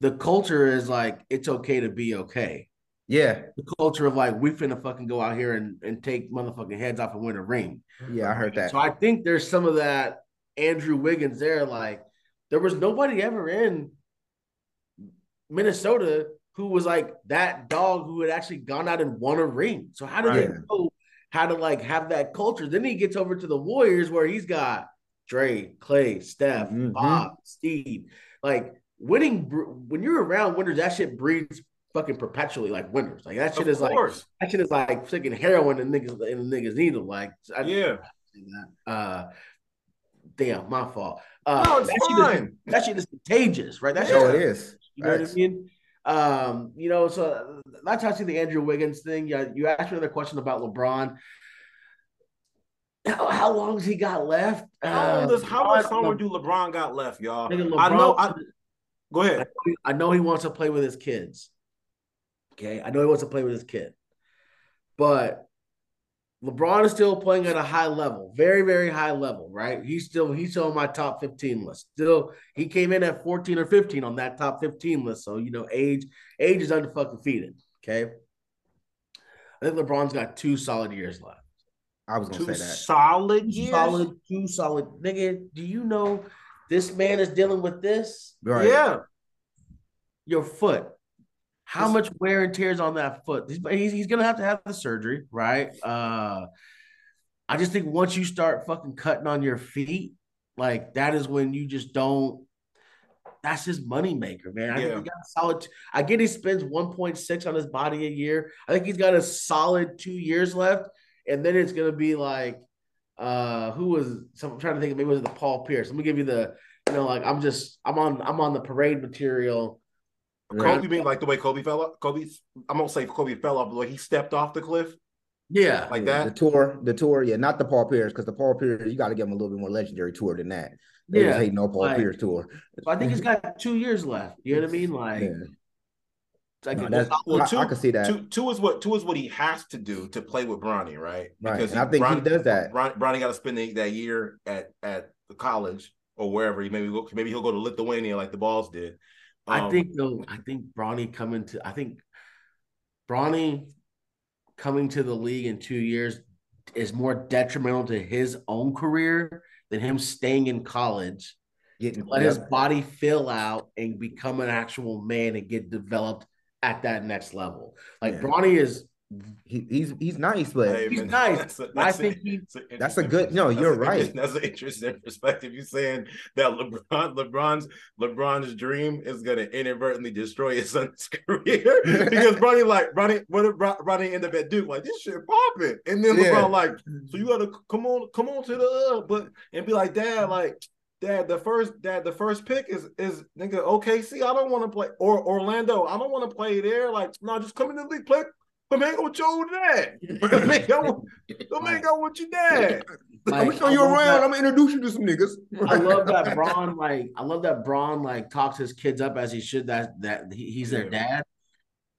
The culture is like it's okay to be okay. Yeah, the culture of like we finna fucking go out here and, and take motherfucking heads off and win a ring. Yeah, I heard that. So I think there's some of that Andrew Wiggins there. Like there was nobody ever in Minnesota who was like that dog who had actually gone out and won a ring. So how do right. they know how to like have that culture? Then he gets over to the Warriors where he's got Dre, Klay, Steph, mm-hmm. Bob, Steve. Like winning when you're around winners, that shit breeds fucking perpetually like winners. Like that shit of is course. like that shit is like freaking heroin and niggas and niggas needle. Like I, yeah. Uh damn, my fault. Uh, no, it's that fine. Shit is, that shit is contagious, right? That shit, it is. You know what I mean? Um, you know, so that's how I see the Andrew Wiggins thing. Yeah, you asked me another question about LeBron. How, how long has he got left? How, uh, does, how much longer do LeBron got left, y'all? LeBron, I know. I, go ahead. I know he wants to play with his kids. Okay, I know he wants to play with his kid, but LeBron is still playing at a high level, very, very high level, right? He's still he's still on my top 15 list. Still, he came in at 14 or 15 on that top 15 list. So, you know, age, age is under fucking feeding. Okay. I think LeBron's got two solid years left. I was gonna two say that. Solid years. Solid, two solid. Nigga, do you know this man is dealing with this? Right. Yeah. Your foot. How much wear and tears on that foot? He's, he's gonna have to have the surgery, right? Uh, I just think once you start fucking cutting on your feet, like that is when you just don't. That's his money maker, man. I yeah. think he got a solid. I get he spends one point six on his body a year. I think he's got a solid two years left, and then it's gonna be like, uh, who was? I'm trying to think. Maybe it was the Paul Pierce. Let me give you the. You know, like I'm just I'm on I'm on the parade material Kobe mean like the way Kobe fell off? Kobe, I'm gonna say Kobe fell off the way he stepped off the cliff. Yeah, like yeah, that. The tour, the tour, yeah, not the Paul Pierce, because the Paul Pierce, you got to give him a little bit more legendary tour than that. They yeah, hate no Paul like, Pierce tour. So I think he's got two years left. You know what I mean? Like, yeah. Like no, that's, well, two, I, I, can see that. Two, two, is what two is what he has to do to play with Bronny, right? Because and I think Bronny, he does that. Bronny, Bronny got to spend the, that year at at the college or wherever. He maybe go, maybe he'll go to Lithuania like the Balls did. Um, I think though, I think Bronny coming to, I think Bronny coming to the league in two years is more detrimental to his own career than him staying in college. Getting, let his body fill out and become an actual man and get developed at that next level. Like yeah. Bronny is he, he's he's nice, but hey, he's man, nice. That's a, that's I think he, that's a good. No, you're right. That's an interesting perspective. You're saying that LeBron, LeBron's LeBron's dream is gonna inadvertently destroy his son's career because Bronny like Bronny, what if Bronny end up at Duke like this shit popping, and then LeBron yeah. like, so you gotta come on, come on to the uh, but and be like, Dad, like Dad, the first dad, the first pick is is nigga OKC. I don't want to play or Orlando. I don't want to play there. Like, no, just come in the league, play Come hang out with your old dad. Come hang out, come with your dad. Like, I'm gonna show you around. That, I'm gonna introduce you to some niggas. I love that Bron like I love that Bron like talks his kids up as he should. That that he, he's their dad.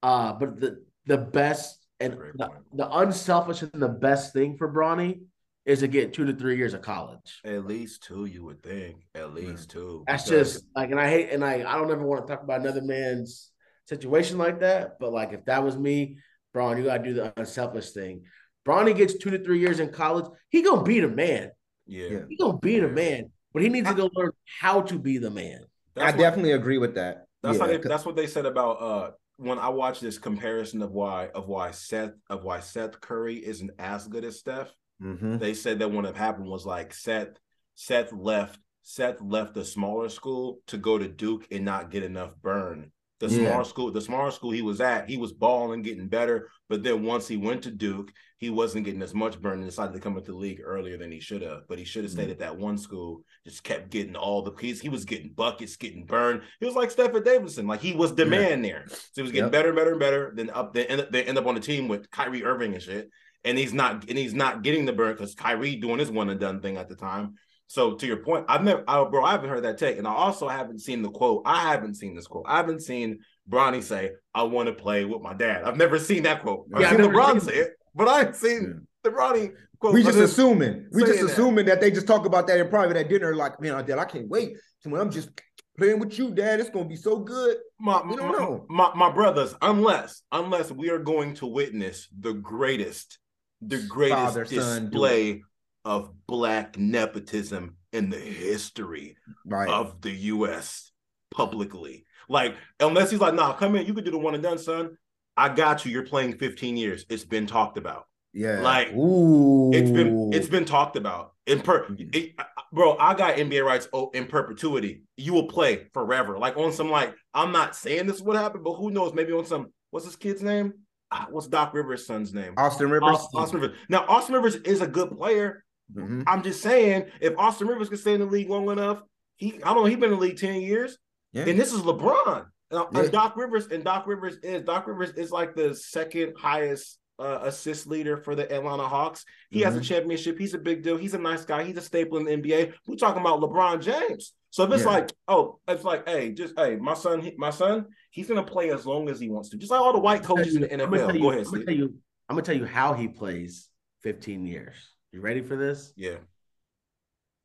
Uh, but the the best and the, the, unselfish and the best thing for Bronny is to get two to three years of college. At least two, you would think. At least two. That's because- just like, and I hate, and I, I don't ever want to talk about another man's situation like that. But like, if that was me, Bron, you gotta do the unselfish thing. Bronny gets two to three years in college. He gonna be the man. yeah. Yeah. He gonna be the man, but he needs to go learn how to be the man. I what- definitely agree with that. That's yeah, how they, 'cause- that's what they said about uh when I watched this comparison of why of why Seth of why Seth Curry isn't as good as Steph. Mhm. They said that what had happened was like Seth Seth left Seth left the smaller school to go to Duke and not get enough burn. The Yeah. smaller school, the smaller school he was at, he was balling, getting better. But then once he went to Duke, he wasn't getting as much burn and decided to come into the league earlier than he should have. But he should have stayed Mhm. at that one school, just kept getting all the keys. He was getting buckets, getting burned. He was like Stephen Davidson, like he was the Yeah. man there. So he was getting Yep. better and better and better. Then up they end up, they end up on the team with Kyrie Irving and shit. And he's not and he's not getting the burn because Kyrie doing his one and done thing at the time. So to your point, I've never, I, bro, I haven't heard that take, and I also haven't seen the quote. I haven't seen this quote. I haven't seen Bronny say, "I want to play with my dad." I've never seen that quote. I've Yeah, I've seen LeBron seen say it, but I ain't seen the Bronny quote. We just assuming. We just saying that. assuming that they just talk about that in private at dinner. Like, man, Dad, I can't wait. So when I'm just playing with you, Dad, it's gonna be so good. my, We don't my- know. My, my brothers, unless unless we are going to witness the greatest, the greatest Father, son, display of black nepotism in the history Right. of the U.S. publicly. Like, unless he's like, nah, come in, you could do the one and done, son. I got you. You're playing 15 years. It's been talked about. yeah. like, ooh. It's been it's been talked about. In per it- bro, I got NBA rights oh, in perpetuity. You will play forever. Like on some like, I'm not saying this would happen, but who knows? Maybe on some what's this kid's name? Ah, What's Doc Rivers' son's name? Austin Rivers. Austin. Austin Rivers. Now, Austin Rivers is a good player. Mhm. I'm just saying, if Austin Rivers can stay in the league long enough, he I don't know, he's been in the league 10 years. Yeah. And this is LeBron. And, and Doc Rivers, and Doc Rivers is Doc Rivers is like the second highest uh, assist leader for the Atlanta Hawks. He has a Mhm. championship. He's a big deal. He's a nice guy. He's a staple in the NBA. We're talking about LeBron James. So if it's Yeah. like, oh, it's like, hey, just hey, my son, my son, he's gonna play as long as he wants to. Just like all the white coaches in the NFL. you, Go ahead, I'm gonna you. I'm gonna tell you how he plays 15 years. You ready for this? Yeah.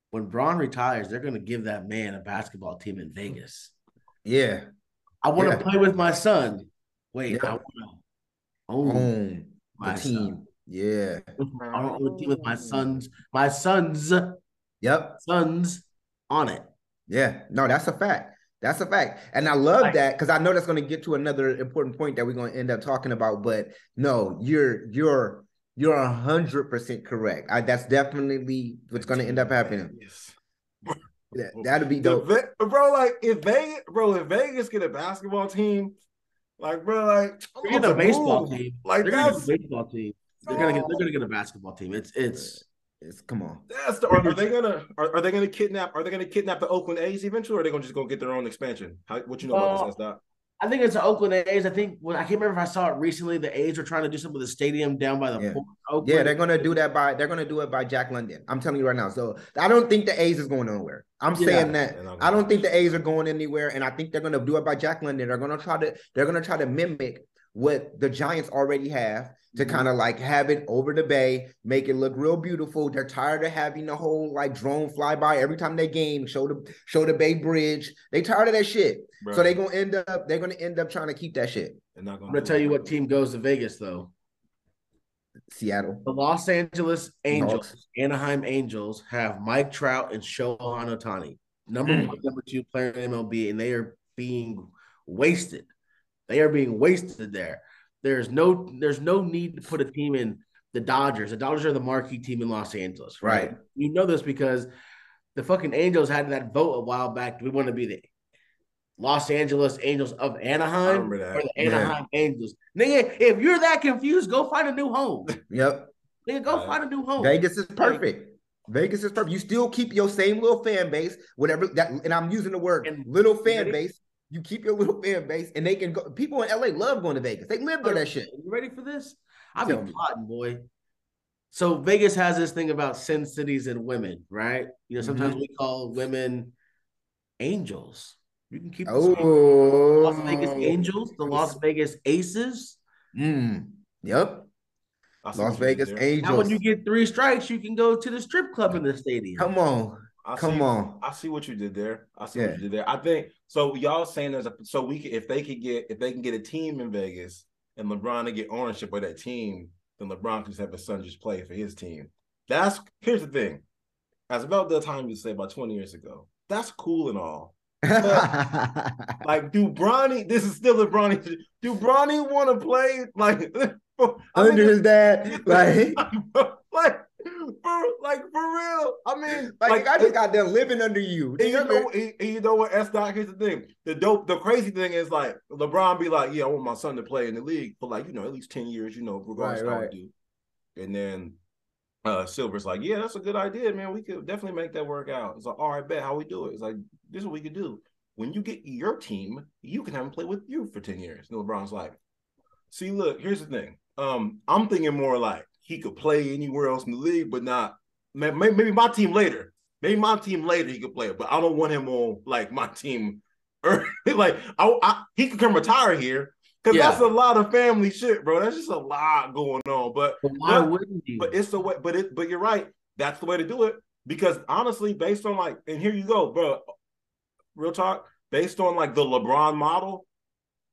When Bron retires, they're gonna give that man a basketball team in Vegas. Yeah. I want to Yeah. play with my son. Wait, Yeah. I want to own Own my the team. son. Yeah. I want to team with my sons, my sons, Yep. sons on it. Yeah. No, that's a fact. That's a fact. And I love that because I know that's going to get to another important point that we're going to end up talking about. But no, you're you're you're a hundred percent correct. I, that's definitely what's going to end up happening. Yes. That, that'd be dope. Ve- bro, like if Vegas, bro, if Vegas get a basketball team, like bro, like I'm They're getting a baseball move. team. Like They're gonna get a baseball team. They're gonna get. They're gonna get a basketball team. It's it's. It's come on. that's the. Are, are they gonna are, are they gonna kidnap? Are they gonna kidnap the Oakland A's eventually, or are they gonna just go get their own expansion? How, what you know about Uh, this? Doc? I think it's the Oakland A's. I think well, I can't remember if I saw it recently. The A's were trying to do something with the stadium down by the Yeah. port. Oakland. Yeah, they're gonna do that by they're gonna do it by Jack London. I'm telling you right now. So I don't think the A's is going nowhere. I'm Yeah. saying that I don't think the A's are going anywhere, and I think they're gonna do it by Jack London. They're gonna try to they're gonna try to mimic what the Giants already have to Mhm. kind of like have it over the bay, make it look real beautiful. They're tired of having the whole like drone flyby every time they game, show the show the Bay Bridge. They tired of that shit. Bro, So they're gonna end up they're gonna end up trying to keep that shit. they're not I'm gonna tell it. you what team goes to Vegas though. Seattle. The Los Angeles Angels, Dogs. Anaheim Angels have Mike Trout and Shohei Ohtani, number Mm. one, number two player in MLB, and they are being wasted. They are being wasted there. There's no there's no need to put a team in the Dodgers. The Dodgers are the marquee team in Los Angeles, right? You know this because the fucking Angels had that vote a while back. Do we want to be the Los Angeles Angels of Anaheim or the Yeah. Anaheim Angels? Nigga, if you're that confused, go find a new home. Yep. Nigga, go Yeah. find a new home. Vegas is perfect. Vegas is perfect. You still keep your same little fan base, whatever that, and I'm using the word And- little fan base. You keep your little fan base, and they can go. People in LA love going to Vegas. They live for that shit. You ready for this? I've been plotting, boy. So Vegas has this thing about sin cities and women, right? You know, sometimes Mm-hmm. we call women angels. You can keep the Oh, Las Vegas Angels, the Las Vegas Aces. Mm. Yep. Las Vegas Angels. Now, when you get three strikes, you can go to the strip club in the stadium. Come on. I Come see, on. I see what you did there. I see Yeah. what you did there. I think so. Y'all saying there's a so we could, if they could get if they can get a team in Vegas and LeBron to get ownership of that team, then LeBron can just have his son just play for his team. That's here's the thing. As about the time you say about 20 years ago, that's cool and all. Like, do Bronny, this is still a Bronny. Do Bronny want to play like I Under his dad, like, like, for, like for real? I mean, like, I just got done living under you. and you know, and- and you know what, S. Doc, here's the thing. The dope, the crazy thing is like LeBron be like, yeah, I want my son to play in the league for like, you know, at least 10 years, you know, regardless Right, of how right. we do. And then uh Silver's like, yeah, that's a good idea, man. We could definitely make that work out. It's like, all right, bet how we do it. It's like, this is what we could do. When you get your team, you can have them play with you for 10 years. And LeBron's like, see, look, here's the thing. Um, I'm thinking more like he could play anywhere else in the league, but not may- may- maybe my team later. Maybe my team later he could play it, but I don't want him on like my team. Or like I, I he could come retire here because Yeah. that's a lot of family shit, bro. That's just a lot going on. But But why But- wouldn't you? but it's the way. But it. But you're right. That's the way to do it because honestly, based on like, and here you go, bro. Real talk. Based on like the LeBron model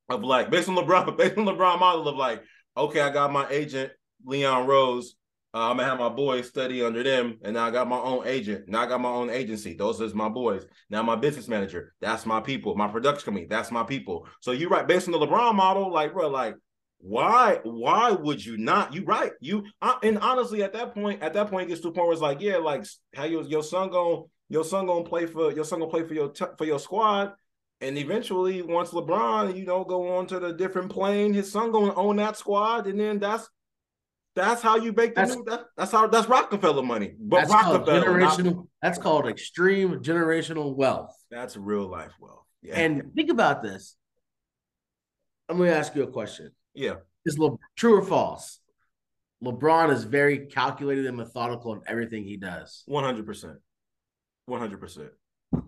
of like, based on LeBron, based on LeBron model of like, okay, I got my agent Leon Rose. Uh, I'm gonna have my boys study under them, and now I got my own agent. Now I got my own agency. Those is my boys. Now my business manager. That's my people. My production company. That's my people. So you're right. Based on the LeBron model, like bro, like why why would you not you right you I, and honestly at that point at that point it gets to a point where it's like yeah like how your, your son going your son gonna play for your son gonna play for your t- for your squad and eventually once lebron you know go on to the different plane his son gonna own that squad and then that's that's how you make the That's- new that, that's how that's rockefeller money but that's called rockefeller not- That's called extreme generational wealth. that's real life wealth yeah And think about this. I'm going to ask you a question. yeah Is Le- true or false? LeBron is very calculated and methodical in everything he does. One hundred percent. One hundred percent.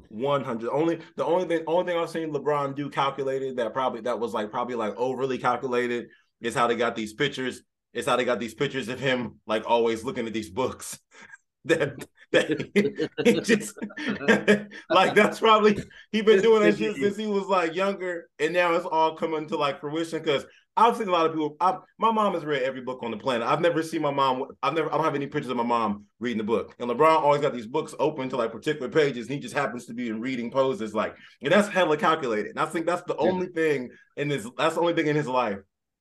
One hundred. Only the only thing only thing I've seen LeBron do calculated that probably that was like probably like overly calculated is how they got these pictures. It's how they got these pictures of him like always looking at these books. that that he, he just like that's probably he been doing that shit since he was like younger, and now it's all coming to like fruition because I've seen a lot of people. I, my mom has read every book on the planet. I've never seen my mom. I've never. I don't have any pictures of my mom reading the book. And LeBron always got these books open to like particular pages, and he just happens to be in reading poses. Like, and that's hella calculated. And I think that's the only thing in this. That's the only thing in his life,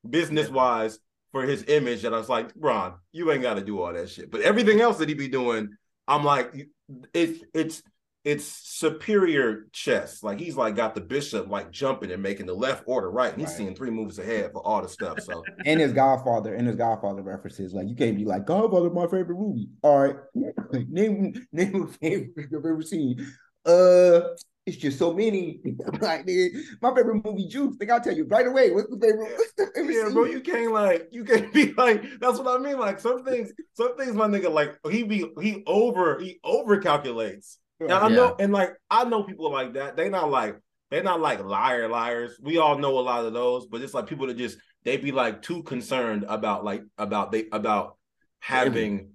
business wise, for his image. That I was like, Ron, you ain't got to do all that shit. But everything else that he be doing, I'm like, it's it's it's superior chess. Like he's like got the bishop like jumping and making the left order right. And he's Right. seeing three moves ahead for all the stuff. So and his Godfather and his Godfather references. Like you can't be like Godfather, my favorite movie. All right, name name a favorite you've ever seen. Uh, it's just so many. like nigga, my favorite movie, Juice. Think I'll tell you right away. What's the favorite? What's the favorite yeah, scene? bro, you can't like you can't be like that's what I mean. Like some things, some things my nigga like he be he over he over calculates. Now I Yeah. know and like I know people like that. They not like they're not like liar liars. We all know a lot of those, but it's like people that just they be like too concerned about like about they about having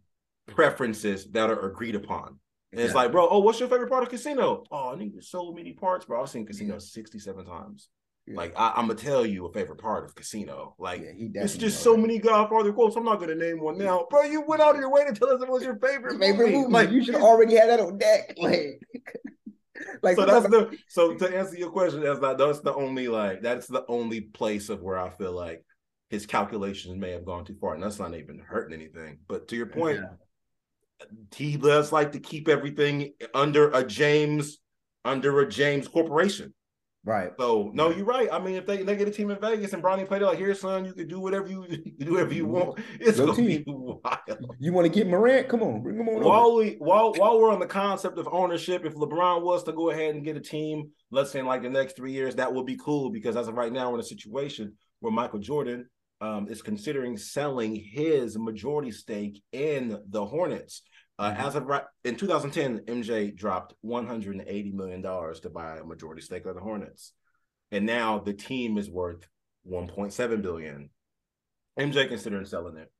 preferences that are agreed upon. And it's Yeah. like, bro, oh, what's your favorite part of Casino? Oh, I need so many parts, bro. I've seen Casino 67 times. Yeah. Like, I, I'm gonna tell you a favorite part of Casino. Like, Yeah, it's just so that. many Godfather quotes. I'm not gonna name one now, bro. You went out of your way to tell us it was your favorite, favorite movie. movie. Like, you should already have that on deck. Like, like so that's the so to answer your question, that's not that's the only like that's the only place of where I feel like his calculations may have gone too far, and that's not even hurting anything. But to your point, Yeah. He does like to keep everything under a James under a James corporation. right. So no, you're right. I mean, if they, they get a team in Vegas and Bronny played it like, here, son, you can do whatever you, you do whatever you want. It's Go gonna be team. wild. You want to get Morant? Come on, bring him on. over. While we while while we're on the concept of ownership, if LeBron was to go ahead and get a team, let's say in like the next three years, that would be cool because as of right now, we're in a situation where Michael Jordan um, is considering selling his majority stake in the Hornets. Uh, Mhm. As of right in 2010, MJ dropped 180 million dollars to buy a majority stake of the Hornets, and now the team is worth 1.7 billion. MJ considering selling it,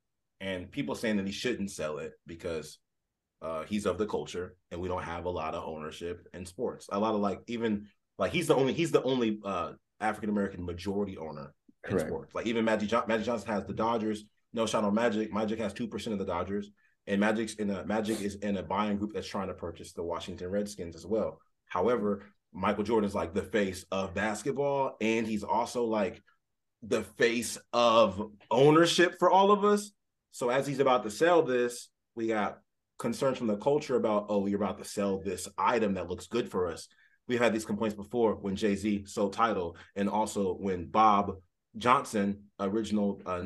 and people saying that he shouldn't sell it because uh, he's of the culture, and we don't have a lot of ownership in sports. A lot of like even like he's the only he's the only uh, African American majority owner in Correct. sports. Like even Magic Magic Johnson has the Dodgers. No shot on Magic. Magic has two percent of the Dodgers, and Magic's in a Magic is in a buying group that's trying to purchase the Washington Redskins as well. However, Michael Jordan is like the face of basketball, and he's also like the face of ownership for all of us. So as he's about to sell this, we got concerns from the culture about, oh, you're about to sell this item that looks good for us. We've had these complaints before when Jay Z sold Tidal, and also when Bob Johnson, original uh,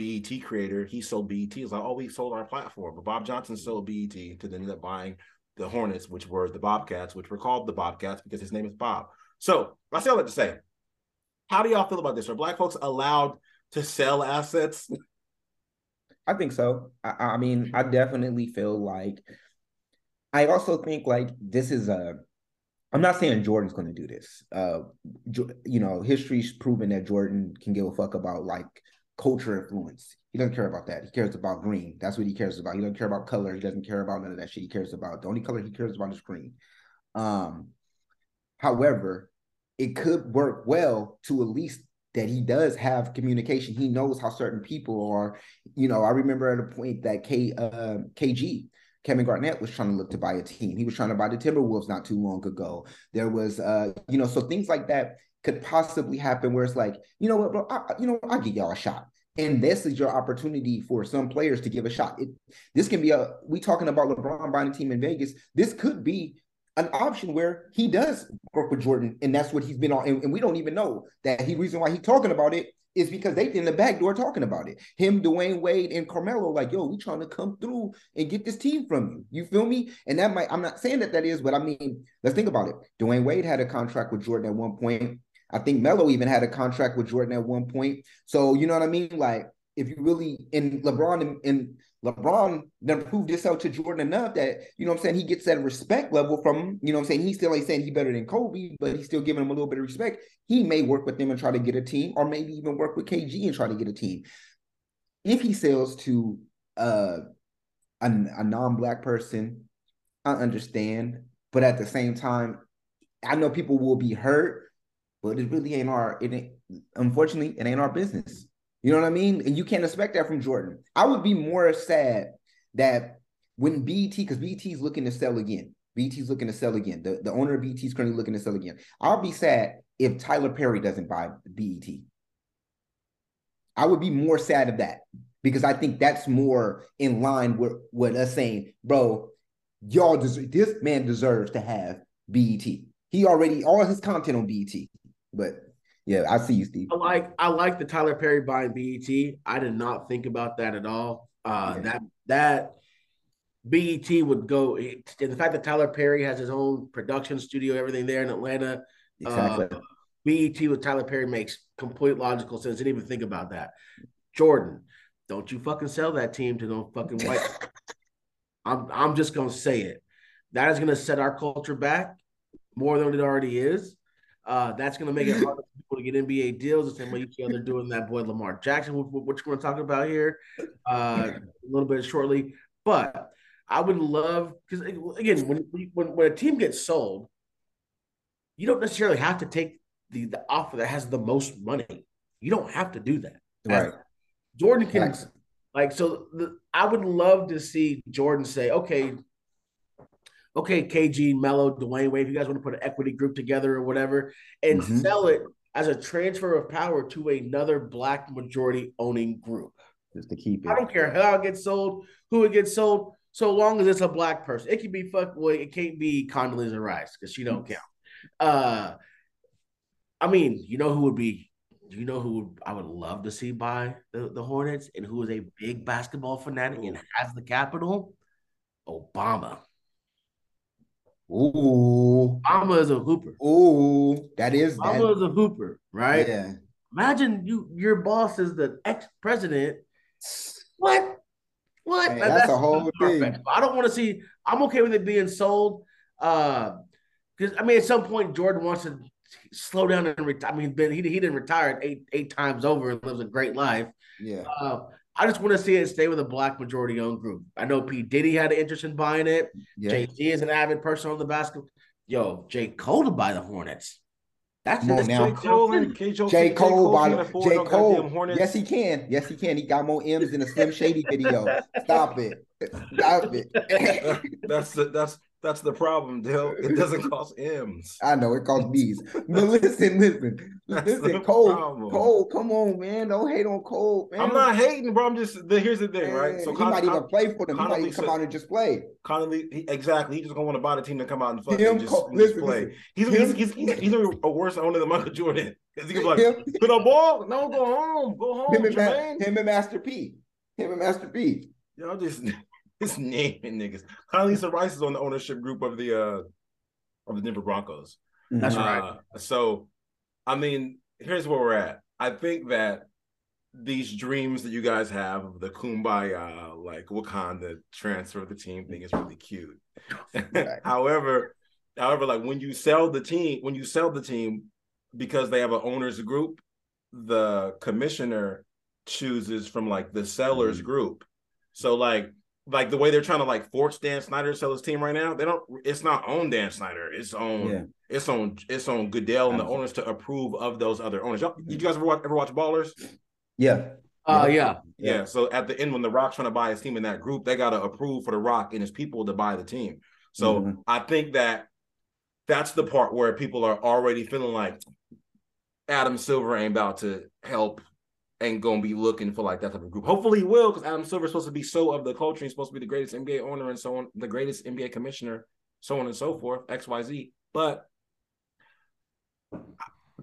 BET creator, he sold BET. It's like, oh, we sold our platform, but Bob Johnson sold BET to then end up buying the Hornets, which were the Bobcats, which were called the Bobcats because his name is Bob. So I say all that to say, how do y'all feel about this? Are Black folks allowed to sell assets? I think so. I, I mean, I definitely feel like. I also think like this is a. I'm not saying Jordan's going to do this. Uh, you know, history's proven that Jordan can give a fuck about like culture influence. He doesn't care about that. He cares about green. That's what he cares about. He doesn't care about color. He doesn't care about none of that shit. He cares about the only color he cares about is green. Um, however, it could work well to at least that he does have communication. He knows how certain people are. You know, I remember at a point that K uh, KG Kevin Garnett was trying to look to buy a team. He was trying to buy the Timberwolves not too long ago. There was, uh, you know, so things like that could possibly happen where it's like, you know what, bro, I, you know, I'll give y'all a shot. And this is your opportunity for some players to give a shot. It, this can be a, we talking about LeBron buying a team in Vegas. This could be an option where he does work with Jordan, and that's what he's been on. And, and we don't even know that he reason why he's talking about it is because they in the back door talking about it. Him, Dwyane Wade, and Carmelo, like, yo, we trying to come through and get this team from you. You feel me? And that might, I'm not saying that that is, but I mean, let's think about it. Dwyane Wade had a contract with Jordan at one point. I think Melo even had a contract with Jordan at one point. So you know what I mean? Like, if you really and LeBron and, and LeBron done proved himself to Jordan enough that you know what I'm saying he gets that respect level from him. You know what I'm saying? He still ain't saying he better than Kobe, but he's still giving him a little bit of respect. He may work with them and try to get a team, or maybe even work with KG and try to get a team. If he sells to uh, a, a non-black person, I understand, but at the same time, I know people will be hurt, but it really ain't our. It ain't, unfortunately, it ain't our business. You know what I mean? And you can't expect that from Jordan. I would be more sad that when BET because BET is looking to sell again. BET is looking to sell again. The, the owner of BET is currently looking to sell again. I'll be sad if Tyler Perry doesn't buy BET. I would be more sad of that because I think that's more in line with what us saying, bro, y'all deserve this man deserves to have BET. He already all his content on BET. But yeah, I see you, Steve. I like I like the Tyler Perry buying BET. I did not think about that at all. Uh, Yeah. That that BET would go. And the fact that Tyler Perry has his own production studio, everything there in Atlanta, Exactly. uh, BET with Tyler Perry makes complete logical sense. Didn't even think about that. Jordan, don't you fucking sell that team to no fucking white. I'm I'm just gonna say it. That is gonna set our culture back more than it already is. Uh, that's gonna make it harder for people to get NBA deals. The same way you see they're doing that boy Lamar Jackson, which, which we're gonna talk about here uh, a little bit shortly. But I would love because again, when, when when a team gets sold, you don't necessarily have to take the the offer that has the most money. You don't have to do that. Right. Jordan can Facts. like so. The, I would love to see Jordan say, "Okay, okay, KG, Melo, Dwyane Wade, if you guys want to put an equity group together or whatever, and Mhm. sell it as a transfer of power to another black majority owning group. Just to keep it. I don't care how it gets sold, who it gets sold, so long as it's a black person. It can be fuck boy, it can't be Condoleezza Rice because she don't count. Uh, I mean, you know who would be you know who would, I would love to see buy the, the Hornets and who is a big basketball fanatic and has the capital? Obama. Ooh. Obama is a hooper. Ooh. That is Obama that. is a hooper, right? Yeah. Imagine you your boss is the ex-president. What? What? Hey, that's a whole thing. I don't want to see. I'm okay with it being sold. Uh, because I mean, at some point, Jordan wants to slow down and retire. I mean, he he didn't retire eight eight times over and lives a great life. Yeah. Uh, I just want to see it stay with a black majority owned group. I know P. Diddy had an interest in buying it. Yeah. Jay Z is an avid person on the basketball. Yo, J. Cole to buy the Hornets. That's Come on now. J. Cole and K. Joe- J. Cole, by can the J. Cole. Hornets. Yes, he can. Yes, he can. He got more M's in a Slim Shady video. Stop it. Stop it. that's the that's that's the problem, Dill. It doesn't cost M's. I know it costs B's. But listen, listen, That's listen, the Cole, problem. Cole, come on, man. Don't hate on Cole, man. I'm not hating, bro. I'm just the, here's the thing, right? So he Con- might even Con- play for them. He might Connolly even come said- out and just play. Connolly, he, exactly. He's just gonna want to buy the team to come out and fucking Him, just, Cole- just listen, play. He's, he's, he's, he's, he's a worse owner than Michael Jordan because he be like, Him, "Put a ball, no, go home, go home, him, and Ma- him and Master P. Him and Master P. Y'all just just naming niggas. Condoleezza Rice is on the ownership group of the uh of the Denver Broncos. That's Mhm. right. Uh, so, I mean, here's where we're at. I think that these dreams that you guys have of the kumbaya, like Wakanda transfer of the team thing is really cute. Right. however, however, like when you sell the team, when you sell the team because they have an owners group, the commissioner chooses from like the sellers Mhm. group. So like like the way they're trying to like force Dan Snyder to sell his team right now, they don't it's not on Dan Snyder. It's on Yeah. it's on it's on Goodell and the owners to approve of those other owners. Y'all, did you guys ever watch ever watch Ballers? Yeah. Uh, Yeah. yeah. Yeah. So at the end, when the Rock's trying to buy his team in that group, they got to approve for the Rock and his people to buy the team. So Mhm. I think that that's the part where people are already feeling like Adam Silver ain't about to help and gonna be looking for like that type of group. Hopefully he will, because Adam Silver's supposed to be so of the culture. He's supposed to be the greatest NBA owner and so on, the greatest NBA commissioner, so on and so forth, XYZ. But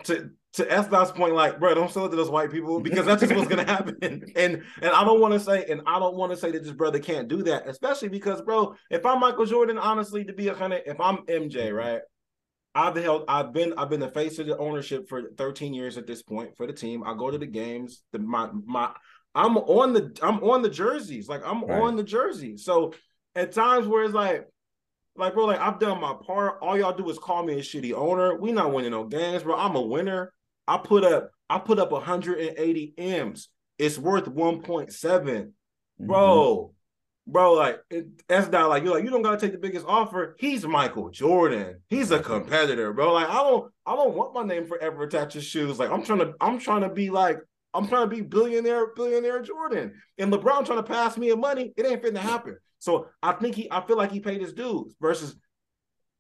to to Dot's point, like, bro, don't sell it to those white people because that's just what's gonna happen. And and I don't want to say, and I don't want to say that this brother can't do that, especially because, bro, if I'm Michael Jordan, honestly, to be a hundred, if I'm MJ, right? I've held, I've been, I've been the face of the ownership for 13 years at this point for the team. I go to the games. The my my, I'm on the, I'm on the jerseys. Like I'm Right. on the jersey. So at times where it's like, like bro, like I've done my part. All y'all do is call me a shitty owner. We not winning no games, bro. I'm a winner. I put up, I put up 180 m's. It's worth 1.7 Mm-hmm. Bro, like that's not like you're like you don't gotta take the biggest offer. He's Michael Jordan. He's a competitor, bro. Like I don't, I don't want my name forever attached to shoes. Like I'm trying to, I'm trying to be like, I'm trying to be billionaire, billionaire Jordan. And LeBron trying to pass me a money, it ain't finna happen. So I think he, I feel like he paid his dues. Versus,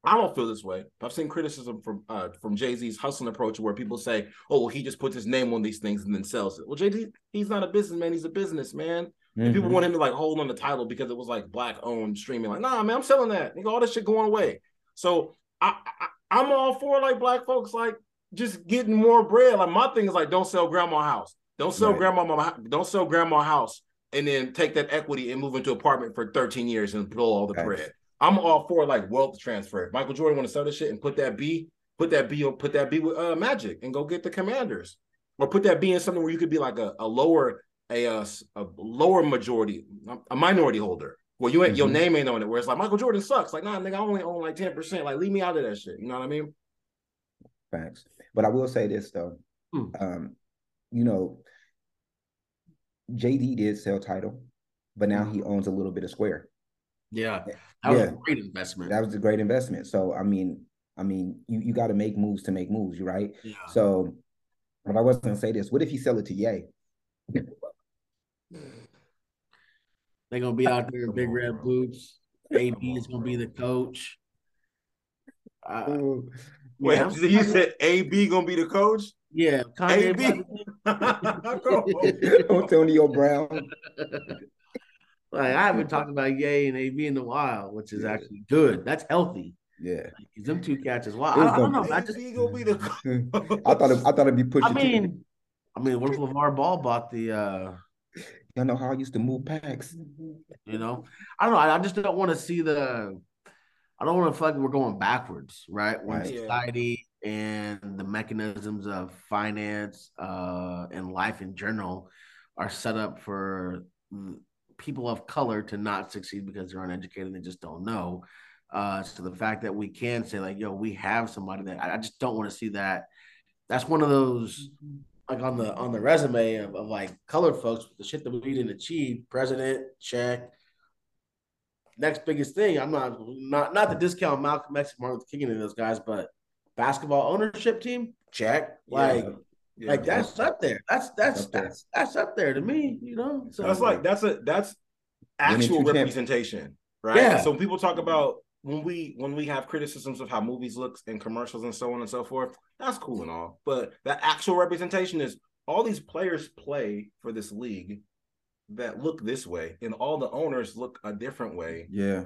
I don't feel this way. I've seen criticism from uh, from Jay Z's hustling approach, where people say, "Oh, well, he just puts his name on these things and then sells it." Well, Jay Z, he's not a businessman; he's a businessman. And people Mhm. want him to like hold on the Tidal because it was like black owned streaming. Like, nah, man, I'm selling that. Nigga, all this shit going away. So I, I I'm all for like black folks like just getting more bread. Like my thing is like, don't sell grandma house. Don't sell Right. grandma. Don't sell grandma house and then take that equity and move into apartment for 13 years and blow all the bread. I'm all for like wealth transfer. If Michael Jordan want to sell this shit and put that B, put that B, put that B with uh, Magic and go get the Commanders, or put that B in something where you could be like a, a lower a, uh, a lower majority, a minority holder. Well, you ain't your Mhm. name ain't on it. Where it's like Michael Jordan sucks. Like, nah, nigga, I only own like ten percent. Like, leave me out of that shit. You know what I mean? Facts. But I will say this though. Hmm. Um, you know, JD did sell Tidal, but now he owns a little bit of Square. Yeah. That was Yeah. a great investment. That was a great investment. So I mean, I mean, you, you got to make moves to make moves, you right? yeah. So, but I was gonna say this. What if he sell it to Ye? They're gonna be out there in big red boots. AD Come on, is gonna be the coach. Uh, Wait, yeah, you said AB gonna be the coach? yeah, Kanye AB. about Come on. to- Antonio Brown. like I haven't talked about Ye and AB in a while, which is Yeah. actually good. That's healthy. Yeah, Like, 'cause them two catches. Wow, It I, I don't know. I just, gonna be the coach. I thought it, I thought it'd be pushing. I mean, I mean, what if LeVar Ball bought the? uh y'all know how I used to move packs. You know, I don't know. I, I just don't want to see the. I don't want to feel like we're going backwards, right? When Right. Society and the mechanisms of finance uh, and life in general are set up for people of color to not succeed because they're uneducated and they just don't know. Uh, so the fact that we can say like, "Yo, we have somebody that," I, I just don't want to see that. That's one of those like on the on the resume of, of like colored folks, the shit that we didn't achieve, president, check. Next biggest thing, I'm not not not to discount Malcolm X, Martin Luther King, and those guys, but basketball ownership team, check. Like, Yeah. Yeah. like that's up there. That's that's up there. that's that's up there to me, you know. So That's like that's a that's actual two champ- representation, right? Yeah. So people talk about when we when we have criticisms of how movies looks and commercials and so on and so forth. That's cool and all, but the actual representation is all these players play for this league that look this way, and all the owners look a different way. Yeah.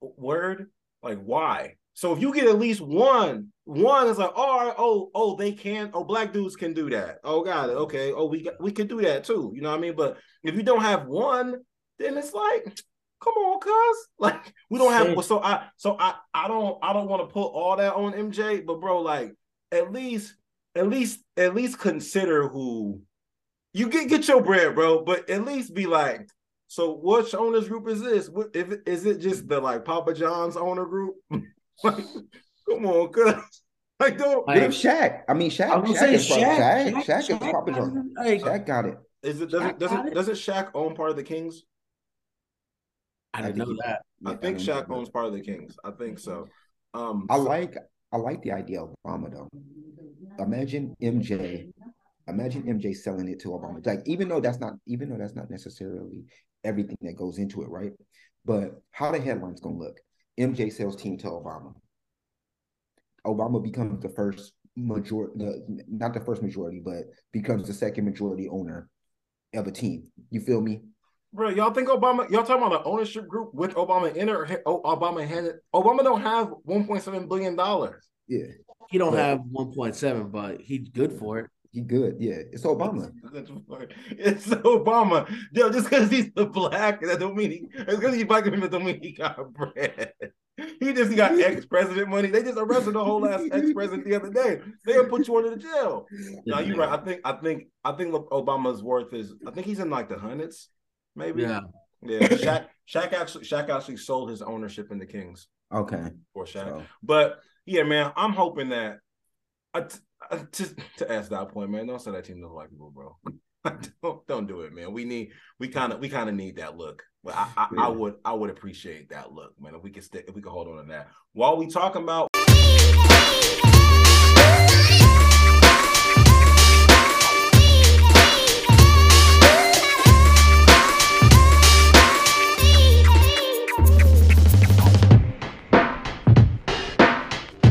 Word, like why? So if you get at least one, one is like, oh, all right, oh, oh, they can, oh, black dudes can do that. Oh, got it. Okay. Oh, we got, we could do that too. You know what I mean? But if you don't have one, then it's like, come on, cuz. Like we don't have. So I, so I, I don't, I don't want to put all that on MJ. But bro, like at least, at least, at least consider who you get. Get your bread, bro. But at least be like. So which owners group is this? What if it- is it just the like Papa John's owner group? like, come on, cuz like don't What if Shaq? I mean, Shaq. I was Shaq gonna is say Shaq. Shaq. Shaq, Shaq, is Papa John. Like, Shaq got it. is it doesn't got doesn't it? doesn't Shaq own part of the Kings? I didn't think know that. I think don't Shaq owns part of the Kings. I think so. Um I so- like I like the idea of Obama though. Imagine MJ, imagine MJ selling it to Obama. Like even though that's not even though that's not necessarily everything that goes into it, right? But how the headlines gonna look? MJ sells team to Obama. Obama becomes the first majority, the, not the first majority, but becomes the second majority owner of a team. You feel me? Bro, y'all think Obama? Y'all talking about an ownership group with Obama in it? Or oh, Obama handed Obama don't have 1.7 billion dollars. Yeah, He don't But- have 1.7, but he's good for it. he good. Yeah, it's Obama. It's Obama. Yo, just because he's the black, that don't mean he. It's because he's black, that don't mean he got bread. He just got ex-president money. They just arrested the whole ass ex-president the other day. They'll put you under the jail. No, you're right. I think I think I think Obama's worth is. I think he's in like the hundreds, maybe. Yeah. Yeah, Shaq, Shaq actually, Shaq actually sold his ownership in the Kings Okay. for Shaq. So, But yeah, man, I'm hoping that. I t- I- to to ask that point, man, don't say that team doesn't like people, bro. don't don't do it, man. We need we kind of we kind of need that look. But I, I, Yeah. I would I would appreciate that look, man. If we could stick if we could hold on to that while we talking about